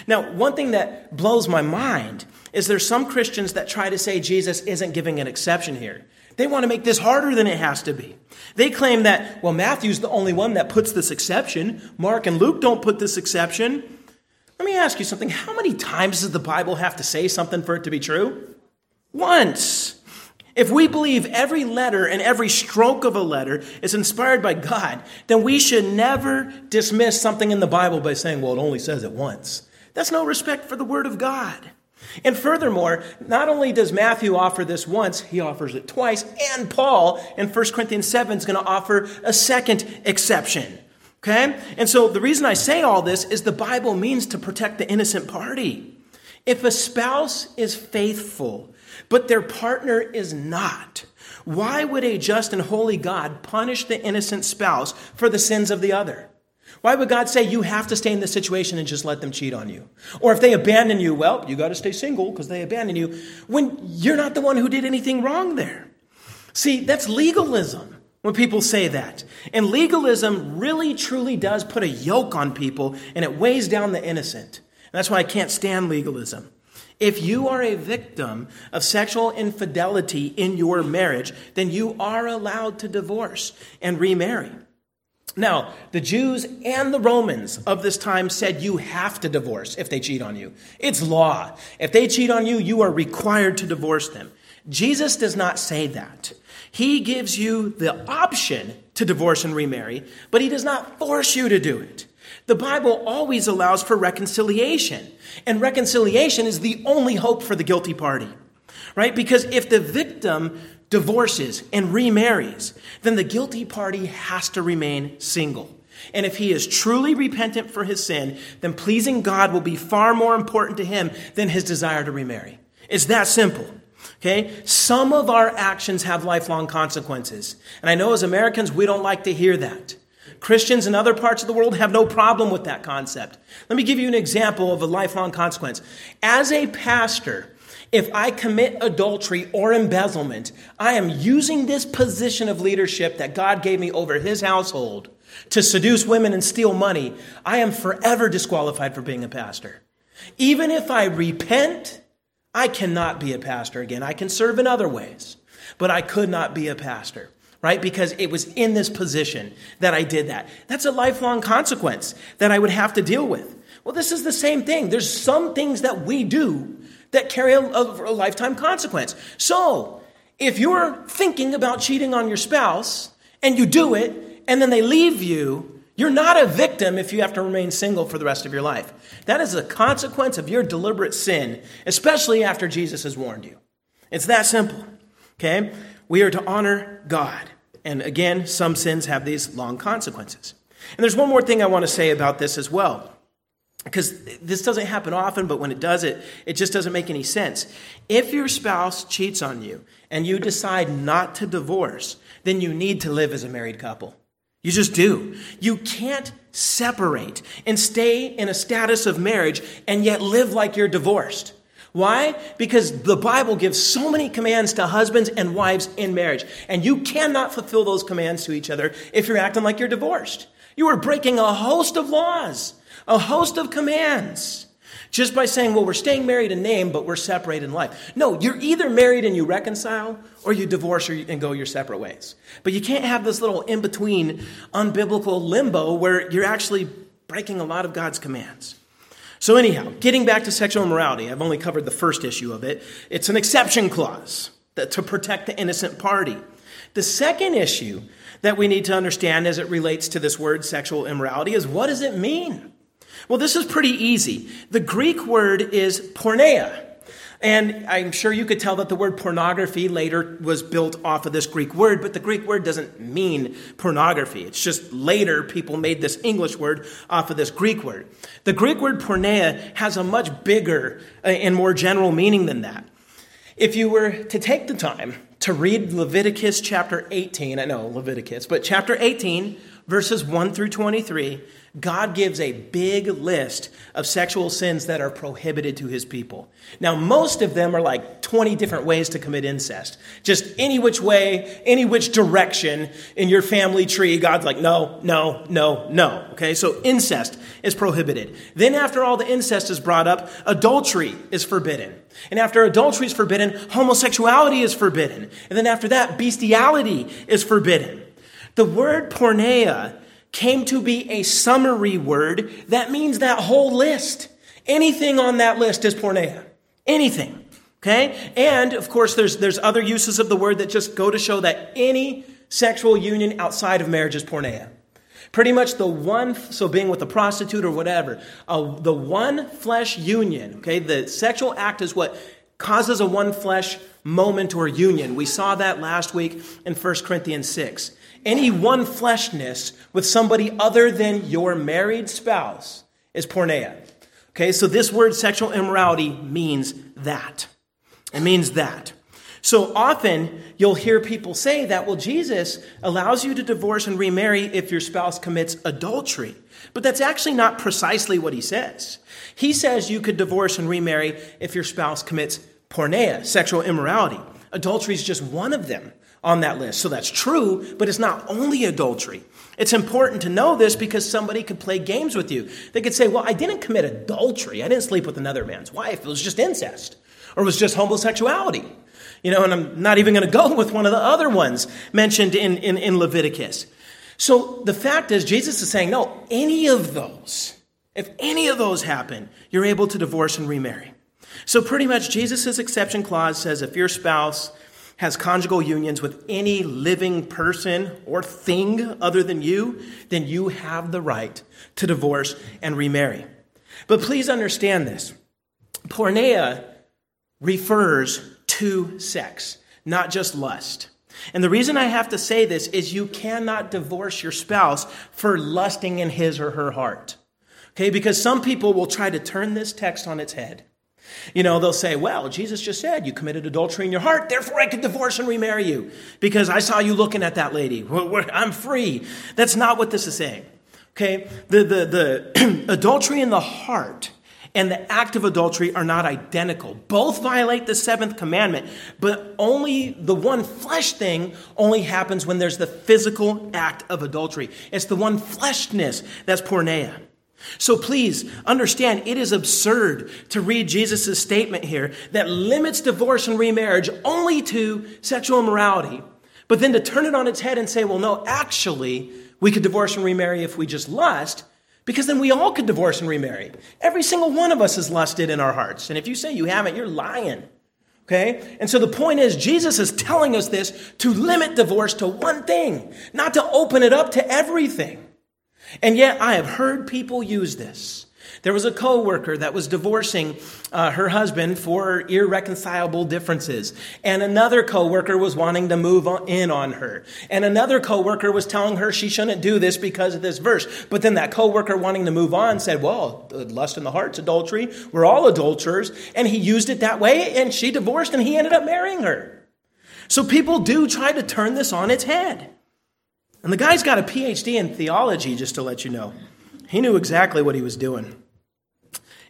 Now, one thing that blows my mind is there's some Christians that try to say Jesus isn't giving an exception here. They want to make this harder than it has to be. They claim that, well, Matthew's the only one that puts this exception. Mark and Luke don't put this exception. Let me ask you something. How many times does the Bible have to say something for it to be true? Once. If we believe every letter and every stroke of a letter is inspired by God, then we should never dismiss something in the Bible by saying, well, it only says it once. That's no respect for the Word of God. And furthermore, not only does Matthew offer this once, he offers it twice, and Paul in 1 Corinthians 7 is going to offer a second exception. Okay? And so the reason I say all this is the Bible means to protect the innocent party. If a spouse is faithful, but their partner is not, why would a just and holy God punish the innocent spouse for the sins of the other? Why would God say you have to stay in this situation and just let them cheat on you? Or if they abandon you, well, you got to stay single because they abandon you when you're not the one who did anything wrong there. See, that's legalism when people say that. And legalism really truly does put a yoke on people and it weighs down the innocent. And that's why I can't stand legalism. If you are a victim of sexual infidelity in your marriage, then you are allowed to divorce and remarry. Now, the Jews and the Romans of this time said you have to divorce if they cheat on you. It's law. If they cheat on you, you are required to divorce them. Jesus does not say that. He gives you the option to divorce and remarry, but he does not force you to do it. The Bible always allows for reconciliation, and reconciliation is the only hope for the guilty party, right? Because if the victim divorces, and remarries, then the guilty party has to remain single. And if he is truly repentant for his sin, then pleasing God will be far more important to him than his desire to remarry. It's that simple. Okay? Some of our actions have lifelong consequences. And I know as Americans, we don't like to hear that. Christians in other parts of the world have no problem with that concept. Let me give you an example of a lifelong consequence. As a pastor, if I commit adultery or embezzlement, I am using this position of leadership that God gave me over his household to seduce women and steal money. I am forever disqualified for being a pastor. Even if I repent, I cannot be a pastor again. I can serve in other ways, but I could not be a pastor, right? Because it was in this position that I did that. That's a lifelong consequence that I would have to deal with. Well, this is the same thing. There's some things that we do that carry a, a, lifetime consequence. So, if you're thinking about cheating on your spouse and you do it and then they leave you, you're not a victim if you have to remain single for the rest of your life. That is a consequence of your deliberate sin, especially after Jesus has warned you. It's that simple. Okay? We are to honor God. And again, some sins have these long consequences. And there's one more thing I want to say about this as well because this doesn't happen often, but when it does it, it just doesn't make any sense. If your spouse cheats on you and you decide not to divorce, then you need to live as a married couple. You just do. You can't separate and stay in a status of marriage and yet live like you're divorced. Why? Because the Bible gives so many commands to husbands and wives in marriage, and you cannot fulfill those commands to each other if you're acting like you're divorced. You are breaking a host of laws a host of commands just by saying, well, we're staying married in name, but we're separated in life. No, you're either married and you reconcile, or you divorce and go your separate ways. But you can't have this little in between unbiblical limbo where you're actually breaking a lot of God's commands. So, anyhow, getting back to sexual immorality, I've only covered the first issue of it. It's an exception clause to protect the innocent party. The second issue that we need to understand as it relates to this word sexual immorality is what does it mean? Well, this is pretty easy. The Greek word is porneia. And I'm sure you could tell that the word pornography later was built off of this Greek word, but the Greek word doesn't mean pornography. It's just later people made this English word off of this Greek word. The Greek word porneia has a much bigger uh, and more general meaning than that. If you were to take the time to read Leviticus chapter 18, I know Leviticus, but chapter 18, verses 1 through 23, God gives a big list of sexual sins that are prohibited to his people. Now, most of them are like 20 different ways to commit incest. Just any which way, any which direction in your family tree, God's like, no, no, no, no. Okay, so incest is prohibited. Then, after all the incest is brought up, adultery is forbidden. And after adultery is forbidden, homosexuality is forbidden. And then after that, bestiality is forbidden. The word porneia came to be a summary word that means that whole list. Anything on that list is porneia. Anything. Okay? And of course, there's, there's other uses of the word that just go to show that any sexual union outside of marriage is porneia. Pretty much the one, so being with a prostitute or whatever, uh, the one flesh union, okay, the sexual act is what causes a one flesh moment or union. We saw that last week in 1 Corinthians 6 any one fleshness with somebody other than your married spouse is porneia. Okay, so this word sexual immorality means that. It means that. So often you'll hear people say that, well, Jesus allows you to divorce and remarry if your spouse commits adultery. But that's actually not precisely what he says. He says you could divorce and remarry if your spouse commits porneia, sexual immorality. Adultery is just one of them on that list. So that's true, but it's not only adultery. It's important to know this because somebody could play games with you. They could say, Well, I didn't commit adultery. I didn't sleep with another man's wife. It was just incest, or it was just homosexuality. You know, and I'm not even going to go with one of the other ones mentioned in, in, in Leviticus. So the fact is, Jesus is saying, No, any of those, if any of those happen, you're able to divorce and remarry. So pretty much, Jesus' exception clause says if your spouse has conjugal unions with any living person or thing other than you, then you have the right to divorce and remarry. But please understand this porneia refers to sex, not just lust. And the reason I have to say this is you cannot divorce your spouse for lusting in his or her heart. Okay, because some people will try to turn this text on its head you know, they'll say, well, Jesus just said you committed adultery in your heart, therefore I could divorce and remarry you because I saw you looking at that lady. I'm free. That's not what this is saying. Okay? The, the, the adultery in the heart and the act of adultery are not identical. Both violate the seventh commandment, but only the one flesh thing only happens when there's the physical act of adultery. It's the one fleshness that's porneia. So please understand, it is absurd to read Jesus' statement here that limits divorce and remarriage only to sexual immorality, but then to turn it on its head and say, well, no, actually, we could divorce and remarry if we just lust, because then we all could divorce and remarry. Every single one of us has lusted in our hearts. And if you say you haven't, you're lying. Okay? And so the point is, Jesus is telling us this to limit divorce to one thing, not to open it up to everything. And yet I have heard people use this. There was a coworker that was divorcing uh, her husband for irreconcilable differences, and another coworker was wanting to move on, in on her, and another coworker was telling her she shouldn't do this because of this verse. But then that coworker wanting to move on said, "Well, lust in the heart's adultery. We're all adulterers," and he used it that way, and she divorced, and he ended up marrying her. So people do try to turn this on its head. And the guy's got a PhD in theology, just to let you know. He knew exactly what he was doing.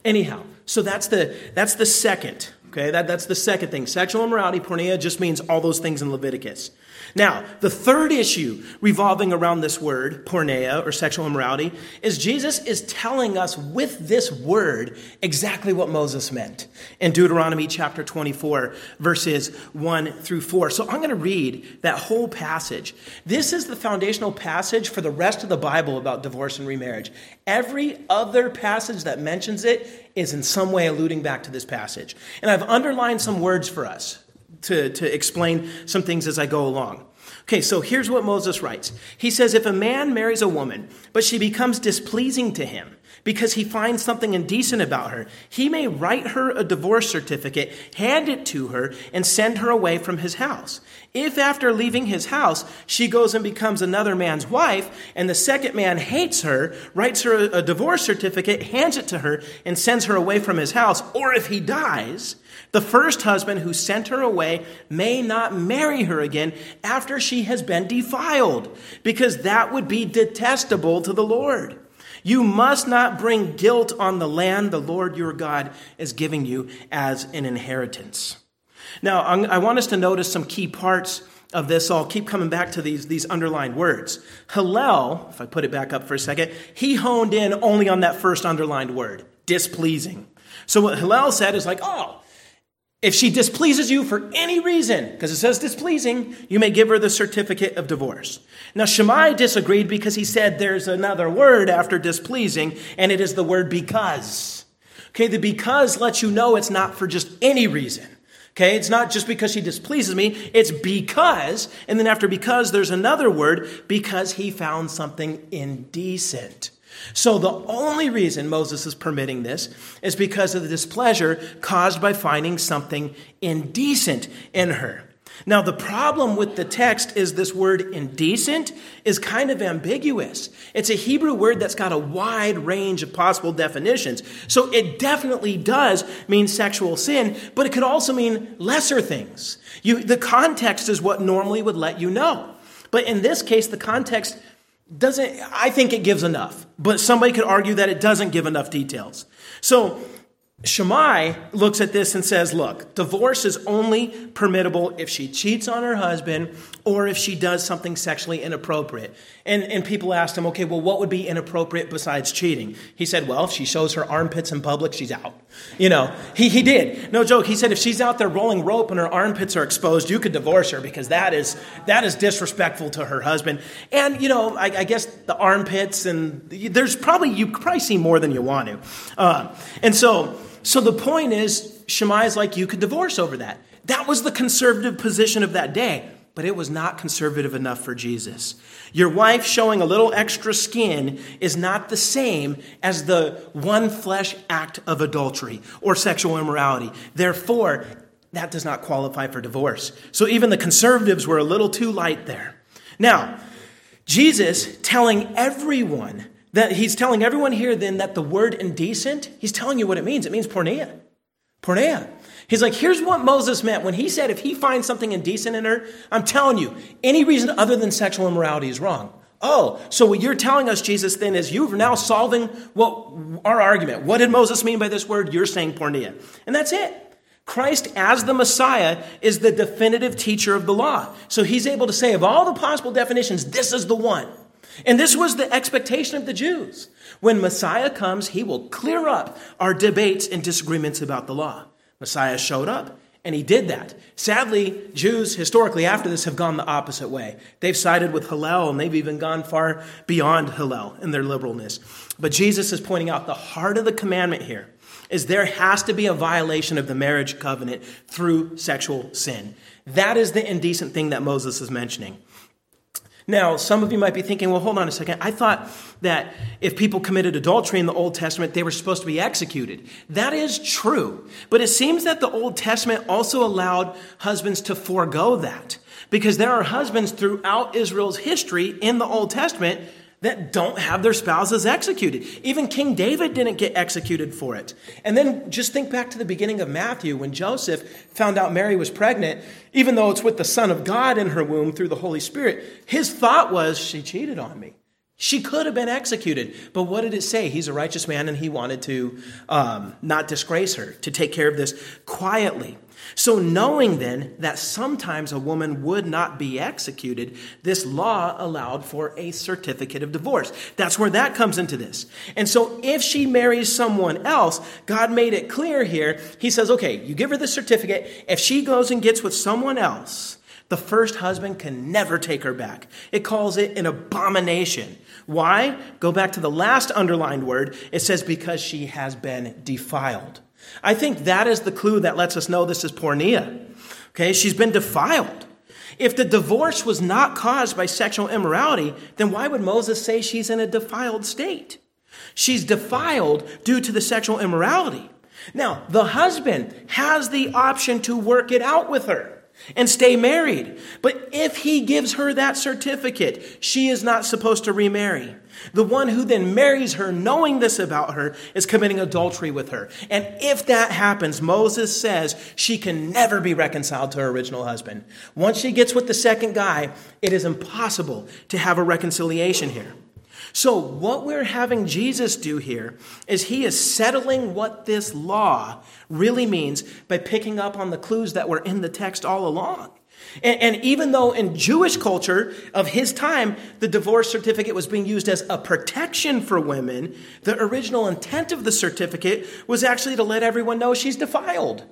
Anyhow, so that's the, that's the second. Okay, that, that's the second thing. Sexual immorality, porneia, just means all those things in Leviticus. Now, the third issue revolving around this word, porneia or sexual immorality, is Jesus is telling us with this word exactly what Moses meant in Deuteronomy chapter 24, verses 1 through 4. So I'm going to read that whole passage. This is the foundational passage for the rest of the Bible about divorce and remarriage. Every other passage that mentions it is in some way alluding back to this passage. And I've underlined some words for us to, to explain some things as I go along. Okay, so here's what Moses writes. He says, If a man marries a woman, but she becomes displeasing to him, because he finds something indecent about her. He may write her a divorce certificate, hand it to her, and send her away from his house. If after leaving his house, she goes and becomes another man's wife, and the second man hates her, writes her a divorce certificate, hands it to her, and sends her away from his house, or if he dies, the first husband who sent her away may not marry her again after she has been defiled, because that would be detestable to the Lord. You must not bring guilt on the land the Lord your God is giving you as an inheritance. Now, I want us to notice some key parts of this. I'll keep coming back to these, these underlined words. Hillel, if I put it back up for a second, he honed in only on that first underlined word, displeasing. So what Hillel said is like, oh, if she displeases you for any reason, because it says displeasing, you may give her the certificate of divorce. Now, Shammai disagreed because he said there's another word after displeasing, and it is the word because. Okay, the because lets you know it's not for just any reason. Okay, it's not just because she displeases me, it's because, and then after because, there's another word, because he found something indecent. So the only reason Moses is permitting this is because of the displeasure caused by finding something indecent in her. Now, the problem with the text is this word indecent is kind of ambiguous. It's a Hebrew word that's got a wide range of possible definitions. So it definitely does mean sexual sin, but it could also mean lesser things. You, the context is what normally would let you know. But in this case, the context doesn't, I think it gives enough, but somebody could argue that it doesn't give enough details. So Shammai looks at this and says, look, divorce is only permittable if she cheats on her husband or if she does something sexually inappropriate. And, and people asked him, okay, well, what would be inappropriate besides cheating? He said, well, if she shows her armpits in public, she's out. You know, he, he did. No joke. He said, if she's out there rolling rope and her armpits are exposed, you could divorce her because that is, that is disrespectful to her husband. And, you know, I, I guess the armpits and there's probably, you probably see more than you want to. Uh, and so, so the point is, Shammai is like, you could divorce over that. That was the conservative position of that day, but it was not conservative enough for Jesus. Your wife showing a little extra skin is not the same as the one flesh act of adultery or sexual immorality. Therefore, that does not qualify for divorce. So even the conservatives were a little too light there. Now, Jesus telling everyone that he's telling everyone here then that the word indecent, he's telling you what it means. It means porneia. Porneia. He's like, here's what Moses meant when he said if he finds something indecent in her, I'm telling you, any reason other than sexual immorality is wrong. Oh, so what you're telling us, Jesus, then is you're now solving what our argument. What did Moses mean by this word? You're saying porneia. And that's it. Christ, as the Messiah, is the definitive teacher of the law. So he's able to say, of all the possible definitions, this is the one. And this was the expectation of the Jews. When Messiah comes, he will clear up our debates and disagreements about the law. Messiah showed up, and he did that. Sadly, Jews historically after this have gone the opposite way. They've sided with Hillel, and they've even gone far beyond Hillel in their liberalness. But Jesus is pointing out the heart of the commandment here is there has to be a violation of the marriage covenant through sexual sin. That is the indecent thing that Moses is mentioning. Now, some of you might be thinking, well, hold on a second. I thought that if people committed adultery in the Old Testament, they were supposed to be executed. That is true. But it seems that the Old Testament also allowed husbands to forego that. Because there are husbands throughout Israel's history in the Old Testament that don't have their spouses executed. Even King David didn't get executed for it. And then just think back to the beginning of Matthew when Joseph found out Mary was pregnant, even though it's with the Son of God in her womb through the Holy Spirit. His thought was, she cheated on me. She could have been executed. But what did it say? He's a righteous man and he wanted to um, not disgrace her, to take care of this quietly. So, knowing then that sometimes a woman would not be executed, this law allowed for a certificate of divorce. That's where that comes into this. And so, if she marries someone else, God made it clear here. He says, okay, you give her the certificate. If she goes and gets with someone else, the first husband can never take her back. It calls it an abomination. Why? Go back to the last underlined word. It says, because she has been defiled. I think that is the clue that lets us know this is porneia. Okay, she's been defiled. If the divorce was not caused by sexual immorality, then why would Moses say she's in a defiled state? She's defiled due to the sexual immorality. Now, the husband has the option to work it out with her and stay married. But if he gives her that certificate, she is not supposed to remarry. The one who then marries her, knowing this about her, is committing adultery with her. And if that happens, Moses says she can never be reconciled to her original husband. Once she gets with the second guy, it is impossible to have a reconciliation here. So, what we're having Jesus do here is he is settling what this law really means by picking up on the clues that were in the text all along. And, and, even though in Jewish culture of his time, the divorce certificate was being used as a protection for women, the original intent of the certificate was actually to let everyone know she's defiled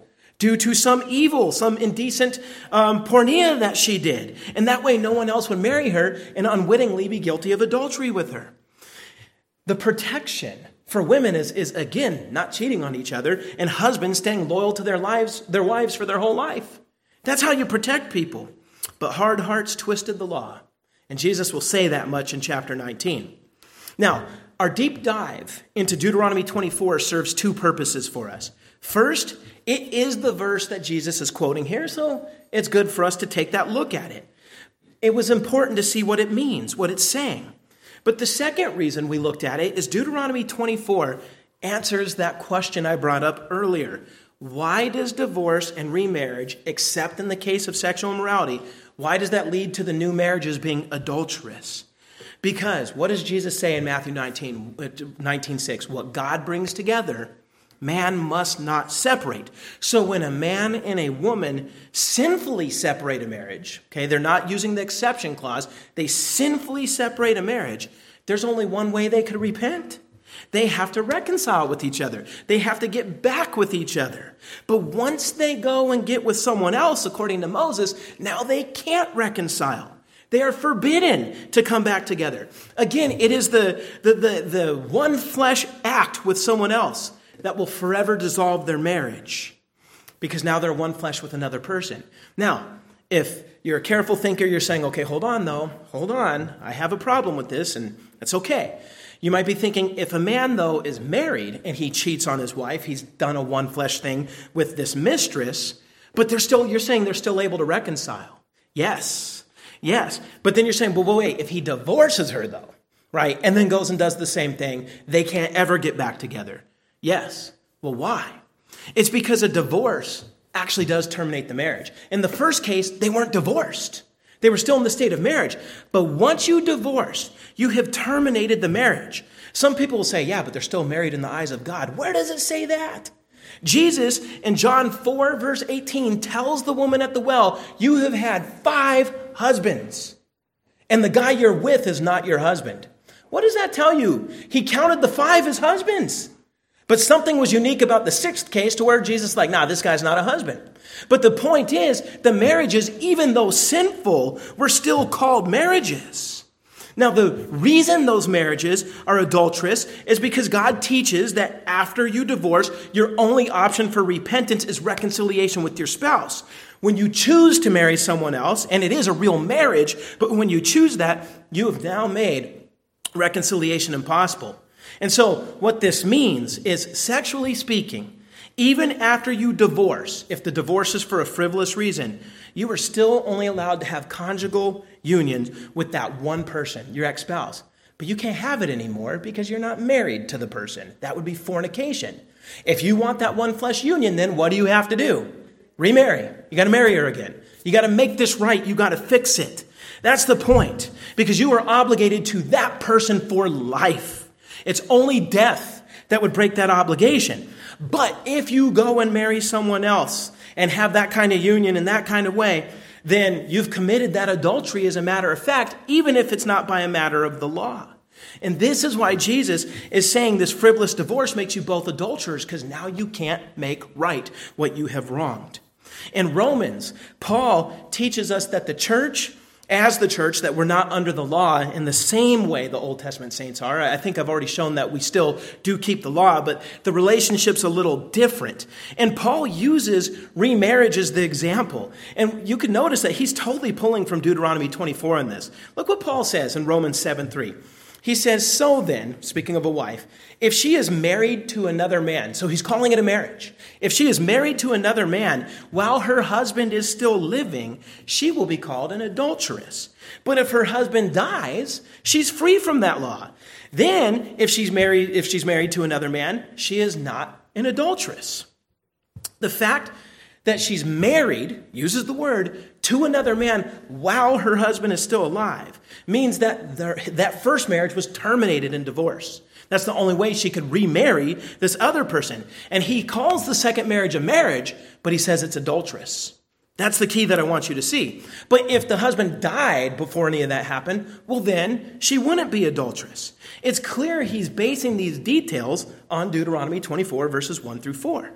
due to some evil, some indecent um, porneia that she did. And that way, no one else would marry her and unwittingly be guilty of adultery with her. The protection for women is, is again not cheating on each other and husbands staying loyal to their lives, their wives for their whole life. That's how you protect people. But hard hearts twisted the law. And Jesus will say that much in chapter 19. Now, our deep dive into Deuteronomy 24 serves two purposes for us. First, it is the verse that Jesus is quoting here, so it's good for us to take that look at it. It was important to see what it means, what it's saying. But the second reason we looked at it is Deuteronomy 24 answers that question I brought up earlier. Why does divorce and remarriage, except in the case of sexual immorality, why does that lead to the new marriages being adulterous? Because what does Jesus say in Matthew 19, uh, 19 6? What God brings together, man must not separate. So when a man and a woman sinfully separate a marriage, okay, they're not using the exception clause, they sinfully separate a marriage, there's only one way they could repent. They have to reconcile with each other. They have to get back with each other. But once they go and get with someone else, according to Moses, now they can't reconcile. They are forbidden to come back together. Again, it is the, the, the, the one flesh act with someone else that will forever dissolve their marriage because now they're one flesh with another person. Now, if you're a careful thinker, you're saying, okay, hold on though, hold on. I have a problem with this, and that's okay. You might be thinking if a man, though, is married and he cheats on his wife, he's done a one flesh thing with this mistress, but they're still, you're saying they're still able to reconcile. Yes, yes. But then you're saying, well, wait, if he divorces her, though, right, and then goes and does the same thing, they can't ever get back together. Yes. Well, why? It's because a divorce actually does terminate the marriage. In the first case, they weren't divorced. They were still in the state of marriage. But once you divorce, you have terminated the marriage. Some people will say, yeah, but they're still married in the eyes of God. Where does it say that? Jesus in John 4, verse 18, tells the woman at the well, You have had five husbands, and the guy you're with is not your husband. What does that tell you? He counted the five as husbands. But something was unique about the sixth case to where Jesus like, nah, this guy's not a husband. But the point is, the marriages, even though sinful, were still called marriages. Now, the reason those marriages are adulterous is because God teaches that after you divorce, your only option for repentance is reconciliation with your spouse. When you choose to marry someone else, and it is a real marriage, but when you choose that, you have now made reconciliation impossible. And so, what this means is, sexually speaking, even after you divorce, if the divorce is for a frivolous reason, you are still only allowed to have conjugal unions with that one person, your ex spouse. But you can't have it anymore because you're not married to the person. That would be fornication. If you want that one flesh union, then what do you have to do? Remarry. You got to marry her again. You got to make this right. You got to fix it. That's the point because you are obligated to that person for life. It's only death that would break that obligation. But if you go and marry someone else and have that kind of union in that kind of way, then you've committed that adultery as a matter of fact, even if it's not by a matter of the law. And this is why Jesus is saying this frivolous divorce makes you both adulterers, because now you can't make right what you have wronged. In Romans, Paul teaches us that the church as the church that we're not under the law in the same way the Old Testament saints are. I think I've already shown that we still do keep the law, but the relationship's a little different. And Paul uses remarriage as the example. And you can notice that he's totally pulling from Deuteronomy 24 in this. Look what Paul says in Romans 7 3. He says, So then, speaking of a wife, if she is married to another man, so he's calling it a marriage. If she is married to another man while her husband is still living, she will be called an adulteress. But if her husband dies, she's free from that law. Then, if she's married, if she's married to another man, she is not an adulteress. The fact that she's married, uses the word, to another man while her husband is still alive means that the, that first marriage was terminated in divorce. That's the only way she could remarry this other person. And he calls the second marriage a marriage, but he says it's adulterous. That's the key that I want you to see. But if the husband died before any of that happened, well, then she wouldn't be adulterous. It's clear he's basing these details on Deuteronomy 24, verses 1 through 4.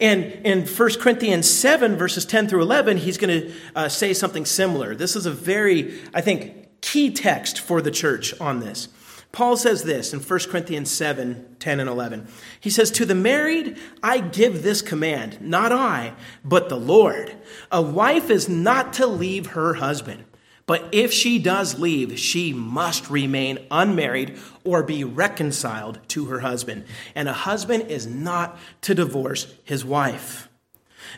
And in 1 Corinthians 7, verses 10 through 11, he's going to uh, say something similar. This is a very, I think, key text for the church on this. Paul says this in 1 Corinthians 7 10 and 11. He says, To the married, I give this command, not I, but the Lord. A wife is not to leave her husband. But if she does leave, she must remain unmarried or be reconciled to her husband. And a husband is not to divorce his wife.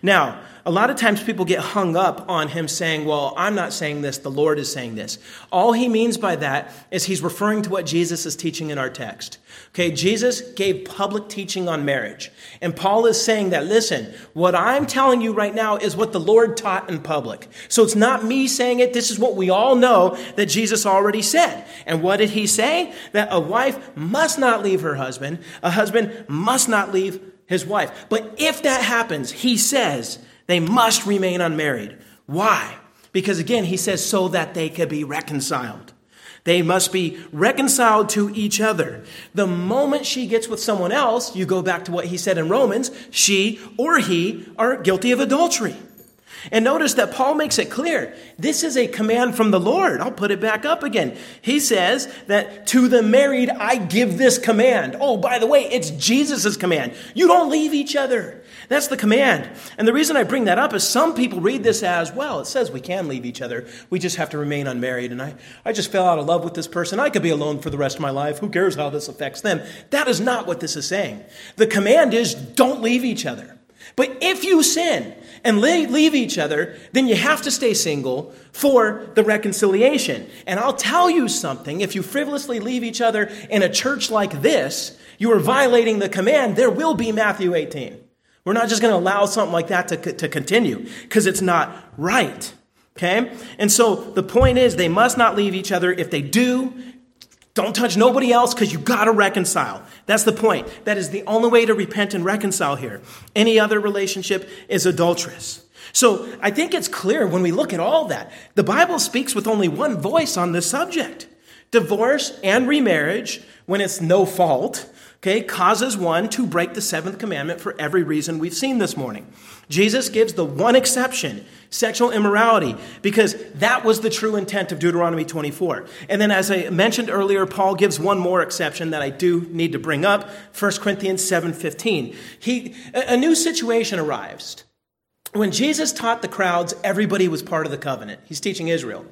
Now, a lot of times people get hung up on him saying, Well, I'm not saying this, the Lord is saying this. All he means by that is he's referring to what Jesus is teaching in our text. Okay, Jesus gave public teaching on marriage. And Paul is saying that, listen, what I'm telling you right now is what the Lord taught in public. So it's not me saying it. This is what we all know that Jesus already said. And what did he say? That a wife must not leave her husband, a husband must not leave his wife. But if that happens, he says they must remain unmarried. Why? Because again, he says so that they could be reconciled. They must be reconciled to each other. The moment she gets with someone else, you go back to what he said in Romans, she or he are guilty of adultery. And notice that Paul makes it clear this is a command from the Lord. I'll put it back up again. He says that to the married, I give this command. Oh, by the way, it's Jesus' command. You don't leave each other. That's the command. And the reason I bring that up is some people read this as well. It says we can leave each other. We just have to remain unmarried. And I, I just fell out of love with this person. I could be alone for the rest of my life. Who cares how this affects them? That is not what this is saying. The command is don't leave each other. But if you sin and leave each other, then you have to stay single for the reconciliation. And I'll tell you something if you frivolously leave each other in a church like this, you are violating the command. There will be Matthew 18. We're not just going to allow something like that to, to continue because it's not right. Okay? And so the point is, they must not leave each other. If they do, don't touch nobody else because you got to reconcile. That's the point. That is the only way to repent and reconcile here. Any other relationship is adulterous. So I think it's clear when we look at all that, the Bible speaks with only one voice on this subject. Divorce and remarriage, when it's no fault, okay, causes one to break the seventh commandment for every reason we've seen this morning. Jesus gives the one exception sexual immorality, because that was the true intent of Deuteronomy 24. And then, as I mentioned earlier, Paul gives one more exception that I do need to bring up 1 Corinthians 7.15. He, a new situation arrives. When Jesus taught the crowds, everybody was part of the covenant. He's teaching Israel.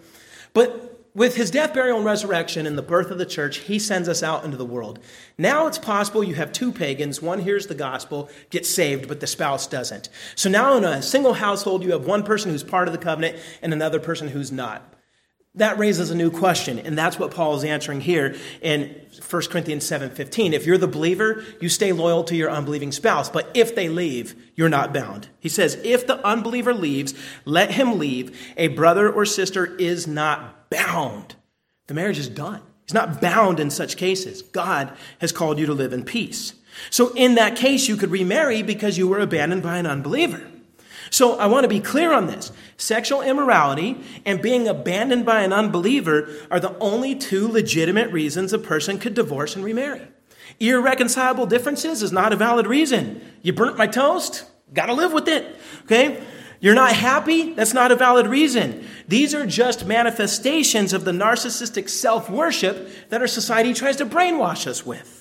But with his death, burial, and resurrection and the birth of the church, he sends us out into the world. Now it's possible you have two pagans. One hears the gospel, gets saved, but the spouse doesn't. So now in a single household, you have one person who's part of the covenant and another person who's not. That raises a new question, and that's what Paul is answering here in 1 Corinthians 7:15. If you're the believer, you stay loyal to your unbelieving spouse, but if they leave, you're not bound. He says, "If the unbeliever leaves, let him leave. A brother or sister is not bound. The marriage is done. He's not bound in such cases. God has called you to live in peace. So, in that case, you could remarry because you were abandoned by an unbeliever. So, I want to be clear on this. Sexual immorality and being abandoned by an unbeliever are the only two legitimate reasons a person could divorce and remarry. Irreconcilable differences is not a valid reason. You burnt my toast? Gotta live with it. Okay? You're not happy? That's not a valid reason. These are just manifestations of the narcissistic self worship that our society tries to brainwash us with.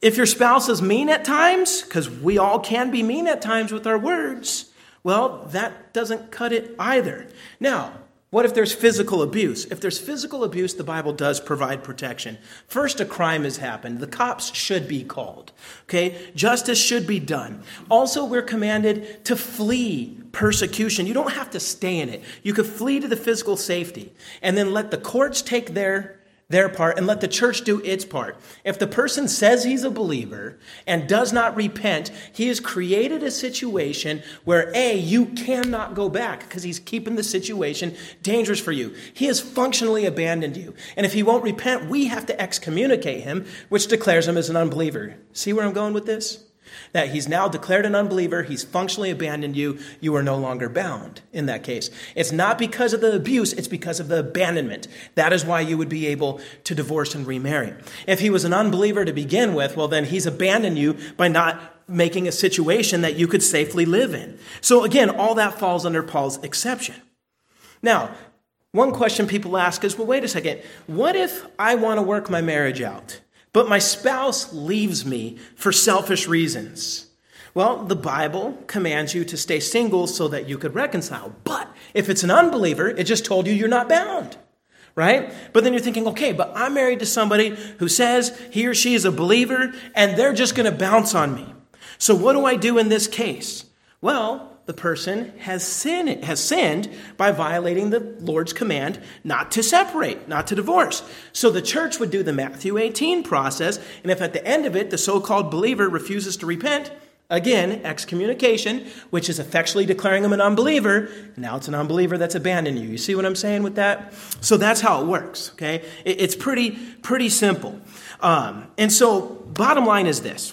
If your spouse is mean at times, because we all can be mean at times with our words, well, that doesn't cut it either. Now, What if there's physical abuse? If there's physical abuse, the Bible does provide protection. First, a crime has happened. The cops should be called. Okay? Justice should be done. Also, we're commanded to flee persecution. You don't have to stay in it. You could flee to the physical safety and then let the courts take their their part and let the church do its part. If the person says he's a believer and does not repent, he has created a situation where A, you cannot go back because he's keeping the situation dangerous for you. He has functionally abandoned you. And if he won't repent, we have to excommunicate him, which declares him as an unbeliever. See where I'm going with this? That he's now declared an unbeliever, he's functionally abandoned you, you are no longer bound in that case. It's not because of the abuse, it's because of the abandonment. That is why you would be able to divorce and remarry. If he was an unbeliever to begin with, well, then he's abandoned you by not making a situation that you could safely live in. So again, all that falls under Paul's exception. Now, one question people ask is well, wait a second, what if I want to work my marriage out? But my spouse leaves me for selfish reasons. Well, the Bible commands you to stay single so that you could reconcile. But if it's an unbeliever, it just told you you're not bound, right? But then you're thinking, okay, but I'm married to somebody who says he or she is a believer and they're just going to bounce on me. So what do I do in this case? Well, the person has sinned, has sinned by violating the Lord's command not to separate, not to divorce. So the church would do the Matthew 18 process, and if at the end of it the so called believer refuses to repent, again, excommunication, which is effectually declaring him an unbeliever, now it's an unbeliever that's abandoned you. You see what I'm saying with that? So that's how it works, okay? It's pretty, pretty simple. Um, and so, bottom line is this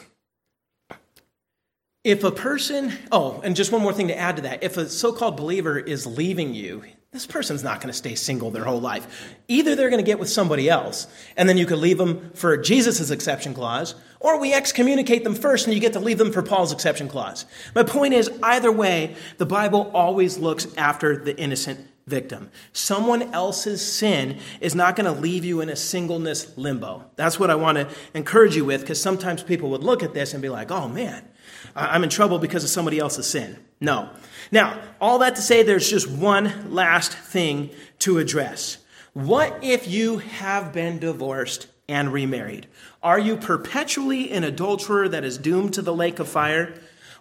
if a person, oh, and just one more thing to add to that. If a so called believer is leaving you, this person's not going to stay single their whole life. Either they're going to get with somebody else, and then you could leave them for Jesus' exception clause, or we excommunicate them first and you get to leave them for Paul's exception clause. My point is, either way, the Bible always looks after the innocent victim. Someone else's sin is not going to leave you in a singleness limbo. That's what I want to encourage you with, because sometimes people would look at this and be like, oh man, I'm in trouble because of somebody else's sin. No. Now, all that to say, there's just one last thing to address. What if you have been divorced and remarried? Are you perpetually an adulterer that is doomed to the lake of fire?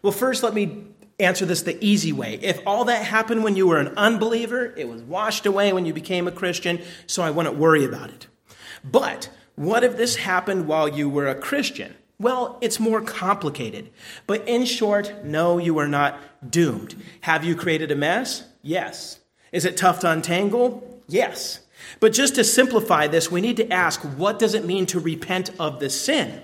Well, first, let me answer this the easy way. If all that happened when you were an unbeliever, it was washed away when you became a Christian, so I wouldn't worry about it. But what if this happened while you were a Christian? Well, it's more complicated. But in short, no, you are not doomed. Have you created a mess? Yes. Is it tough to untangle? Yes. But just to simplify this, we need to ask what does it mean to repent of the sin?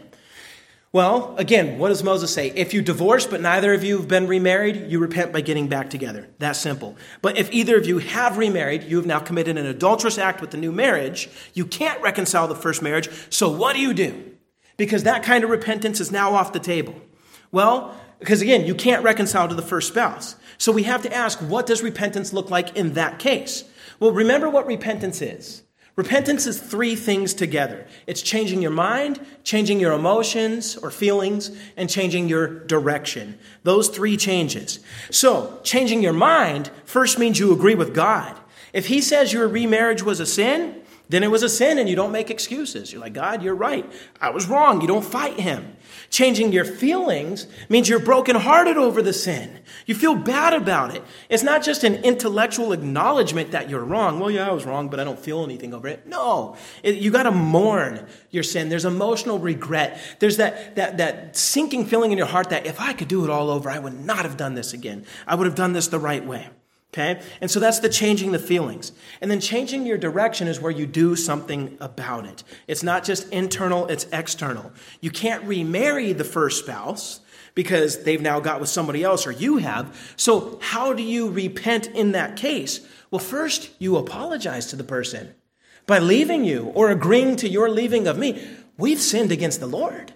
Well, again, what does Moses say? If you divorce but neither of you have been remarried, you repent by getting back together. That simple. But if either of you have remarried, you have now committed an adulterous act with the new marriage, you can't reconcile the first marriage, so what do you do? Because that kind of repentance is now off the table? Well, because again, you can't reconcile to the first spouse. So we have to ask, what does repentance look like in that case? Well, remember what repentance is. Repentance is three things together it's changing your mind, changing your emotions or feelings, and changing your direction. Those three changes. So, changing your mind first means you agree with God. If He says your remarriage was a sin, then it was a sin and you don't make excuses. You're like, God, you're right. I was wrong. You don't fight him. Changing your feelings means you're brokenhearted over the sin. You feel bad about it. It's not just an intellectual acknowledgement that you're wrong. Well, yeah, I was wrong, but I don't feel anything over it. No. It, you got to mourn your sin. There's emotional regret. There's that, that, that sinking feeling in your heart that if I could do it all over, I would not have done this again. I would have done this the right way. Okay? And so that's the changing the feelings. And then changing your direction is where you do something about it. It's not just internal, it's external. You can't remarry the first spouse because they've now got with somebody else or you have. So how do you repent in that case? Well, first, you apologize to the person by leaving you or agreeing to your leaving of me. We've sinned against the Lord.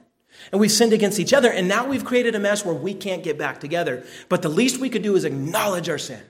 And we've sinned against each other, and now we've created a mess where we can't get back together. But the least we could do is acknowledge our sin.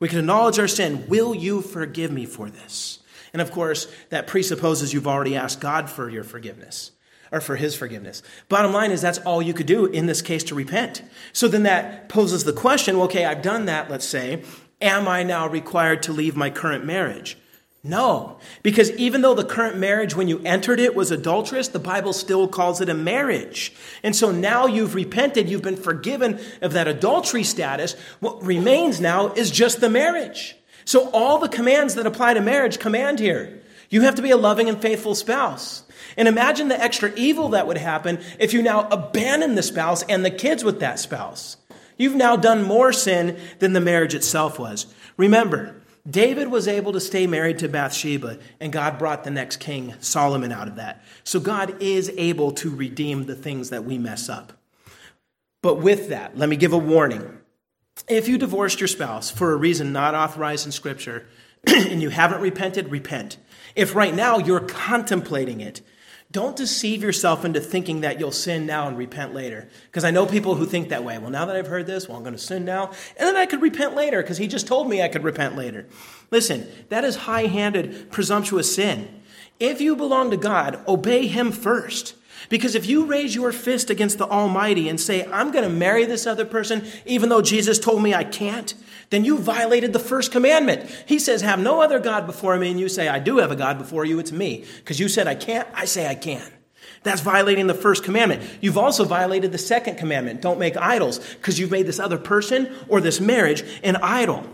We can acknowledge our sin. Will you forgive me for this? And of course, that presupposes you've already asked God for your forgiveness or for his forgiveness. Bottom line is that's all you could do in this case to repent. So then that poses the question well, okay, I've done that, let's say. Am I now required to leave my current marriage? No, because even though the current marriage, when you entered it, was adulterous, the Bible still calls it a marriage. And so now you've repented, you've been forgiven of that adultery status. What remains now is just the marriage. So all the commands that apply to marriage command here. You have to be a loving and faithful spouse. And imagine the extra evil that would happen if you now abandon the spouse and the kids with that spouse. You've now done more sin than the marriage itself was. Remember, David was able to stay married to Bathsheba, and God brought the next king, Solomon, out of that. So God is able to redeem the things that we mess up. But with that, let me give a warning. If you divorced your spouse for a reason not authorized in Scripture and you haven't repented, repent. If right now you're contemplating it, don't deceive yourself into thinking that you'll sin now and repent later. Because I know people who think that way. Well, now that I've heard this, well, I'm going to sin now, and then I could repent later because he just told me I could repent later. Listen, that is high handed, presumptuous sin. If you belong to God, obey him first. Because if you raise your fist against the Almighty and say, I'm going to marry this other person, even though Jesus told me I can't, then you violated the first commandment. He says, Have no other God before me, and you say, I do have a God before you, it's me. Because you said I can't, I say I can. That's violating the first commandment. You've also violated the second commandment. Don't make idols, because you've made this other person or this marriage an idol.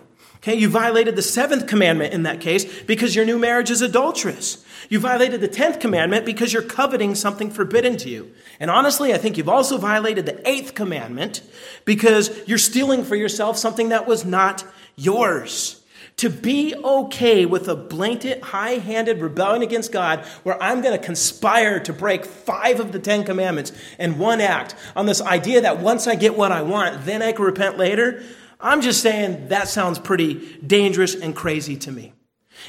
Okay, you violated the seventh commandment in that case because your new marriage is adulterous. You violated the tenth commandment because you're coveting something forbidden to you. And honestly, I think you've also violated the eighth commandment because you're stealing for yourself something that was not yours. To be okay with a blanket, high handed rebellion against God, where I'm going to conspire to break five of the Ten Commandments in one act on this idea that once I get what I want, then I can repent later, I'm just saying that sounds pretty dangerous and crazy to me.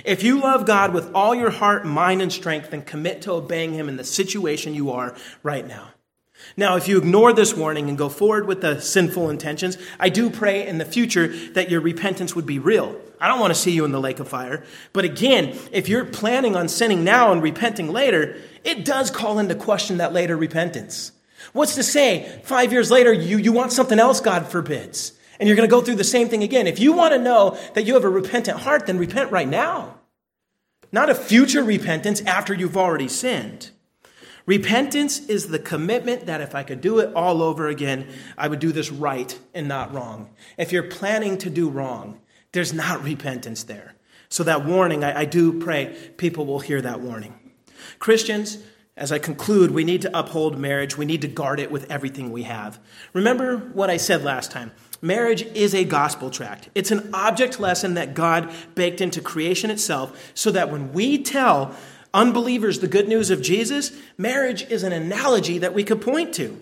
If you love God with all your heart, mind, and strength, then commit to obeying Him in the situation you are right now. Now, if you ignore this warning and go forward with the sinful intentions, I do pray in the future that your repentance would be real. I don't want to see you in the lake of fire. But again, if you're planning on sinning now and repenting later, it does call into question that later repentance. What's to say five years later you, you want something else God forbids? And you're going to go through the same thing again. If you want to know that you have a repentant heart, then repent right now. Not a future repentance after you've already sinned. Repentance is the commitment that if I could do it all over again, I would do this right and not wrong. If you're planning to do wrong, there's not repentance there. So, that warning, I, I do pray people will hear that warning. Christians, as I conclude, we need to uphold marriage. We need to guard it with everything we have. Remember what I said last time. Marriage is a gospel tract. It's an object lesson that God baked into creation itself so that when we tell unbelievers the good news of Jesus, marriage is an analogy that we could point to.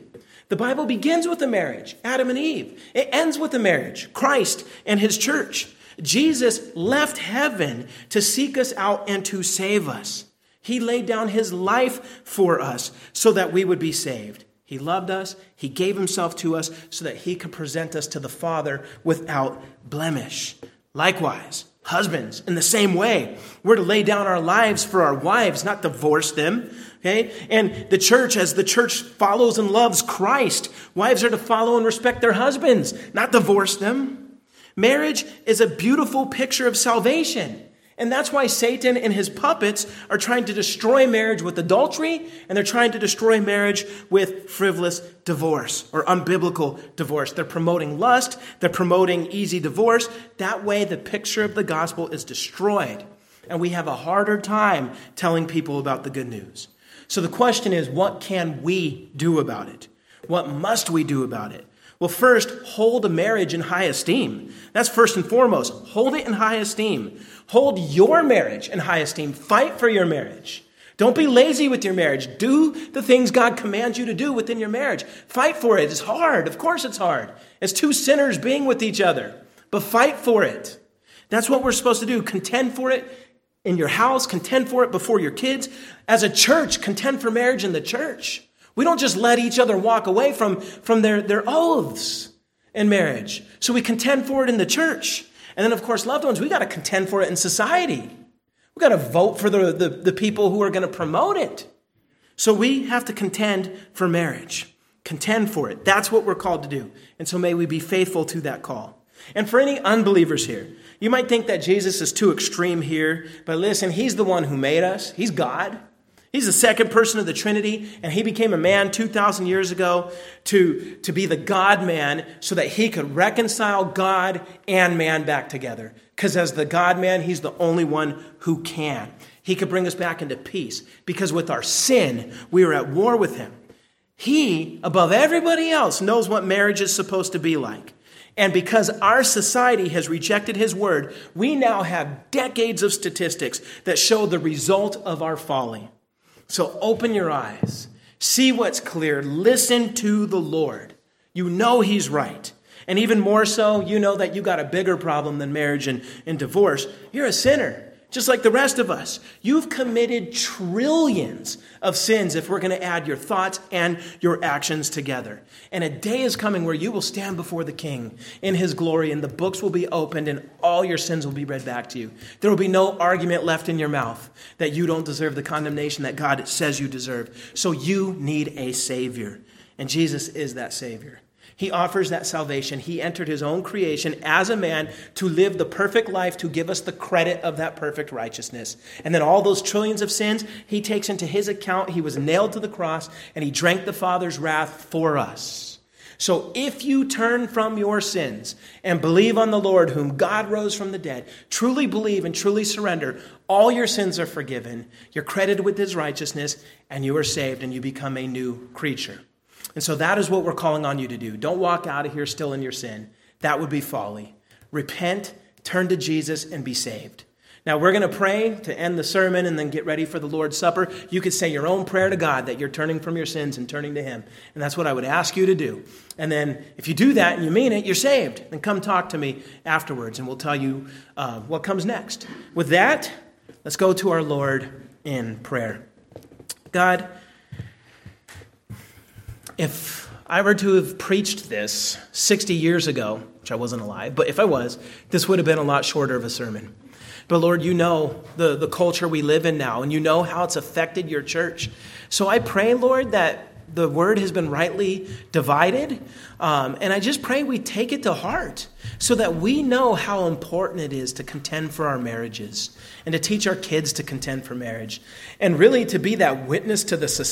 The Bible begins with a marriage, Adam and Eve. It ends with a marriage, Christ and his church. Jesus left heaven to seek us out and to save us. He laid down his life for us so that we would be saved. He loved us. He gave himself to us so that he could present us to the Father without blemish. Likewise, husbands, in the same way, we're to lay down our lives for our wives, not divorce them. Okay? And the church, as the church follows and loves Christ, wives are to follow and respect their husbands, not divorce them. Marriage is a beautiful picture of salvation. And that's why Satan and his puppets are trying to destroy marriage with adultery, and they're trying to destroy marriage with frivolous divorce or unbiblical divorce. They're promoting lust, they're promoting easy divorce. That way, the picture of the gospel is destroyed, and we have a harder time telling people about the good news. So the question is what can we do about it? What must we do about it? Well, first, hold a marriage in high esteem. That's first and foremost. Hold it in high esteem. Hold your marriage in high esteem. Fight for your marriage. Don't be lazy with your marriage. Do the things God commands you to do within your marriage. Fight for it. It's hard. Of course, it's hard. It's two sinners being with each other, but fight for it. That's what we're supposed to do. Contend for it in your house, contend for it before your kids. As a church, contend for marriage in the church. We don't just let each other walk away from, from their, their oaths in marriage. So we contend for it in the church. And then, of course, loved ones, we got to contend for it in society. We got to vote for the, the, the people who are going to promote it. So we have to contend for marriage, contend for it. That's what we're called to do. And so may we be faithful to that call. And for any unbelievers here, you might think that Jesus is too extreme here, but listen, he's the one who made us. He's God. He's the second person of the Trinity, and he became a man 2,000 years ago to, to be the God man so that he could reconcile God and man back together. Because as the God man, he's the only one who can. He could bring us back into peace because with our sin, we were at war with him. He, above everybody else, knows what marriage is supposed to be like. And because our society has rejected his word, we now have decades of statistics that show the result of our folly. So open your eyes, see what's clear, listen to the Lord. You know he's right. And even more so, you know that you got a bigger problem than marriage and, and divorce. You're a sinner just like the rest of us. You've committed trillions of sins if we're going to add your thoughts and your actions together. And a day is coming where you will stand before the King in his glory, and the books will be opened, and all your sins will be read back to you. There will be no argument left in your mouth that you don't deserve the condemnation that God says you deserve. So you need a Savior, and Jesus is that Savior. He offers that salvation. He entered his own creation as a man to live the perfect life, to give us the credit of that perfect righteousness. And then all those trillions of sins, he takes into his account. He was nailed to the cross and he drank the Father's wrath for us. So if you turn from your sins and believe on the Lord, whom God rose from the dead, truly believe and truly surrender, all your sins are forgiven. You're credited with his righteousness and you are saved and you become a new creature. And so that is what we're calling on you to do. Don't walk out of here still in your sin. That would be folly. Repent, turn to Jesus, and be saved. Now, we're going to pray to end the sermon and then get ready for the Lord's Supper. You could say your own prayer to God that you're turning from your sins and turning to Him. And that's what I would ask you to do. And then, if you do that and you mean it, you're saved. Then come talk to me afterwards and we'll tell you uh, what comes next. With that, let's go to our Lord in prayer. God, if I were to have preached this 60 years ago, which I wasn't alive, but if I was, this would have been a lot shorter of a sermon. But Lord, you know the, the culture we live in now, and you know how it's affected your church. So I pray, Lord, that the word has been rightly divided. Um, and I just pray we take it to heart so that we know how important it is to contend for our marriages and to teach our kids to contend for marriage and really to be that witness to the society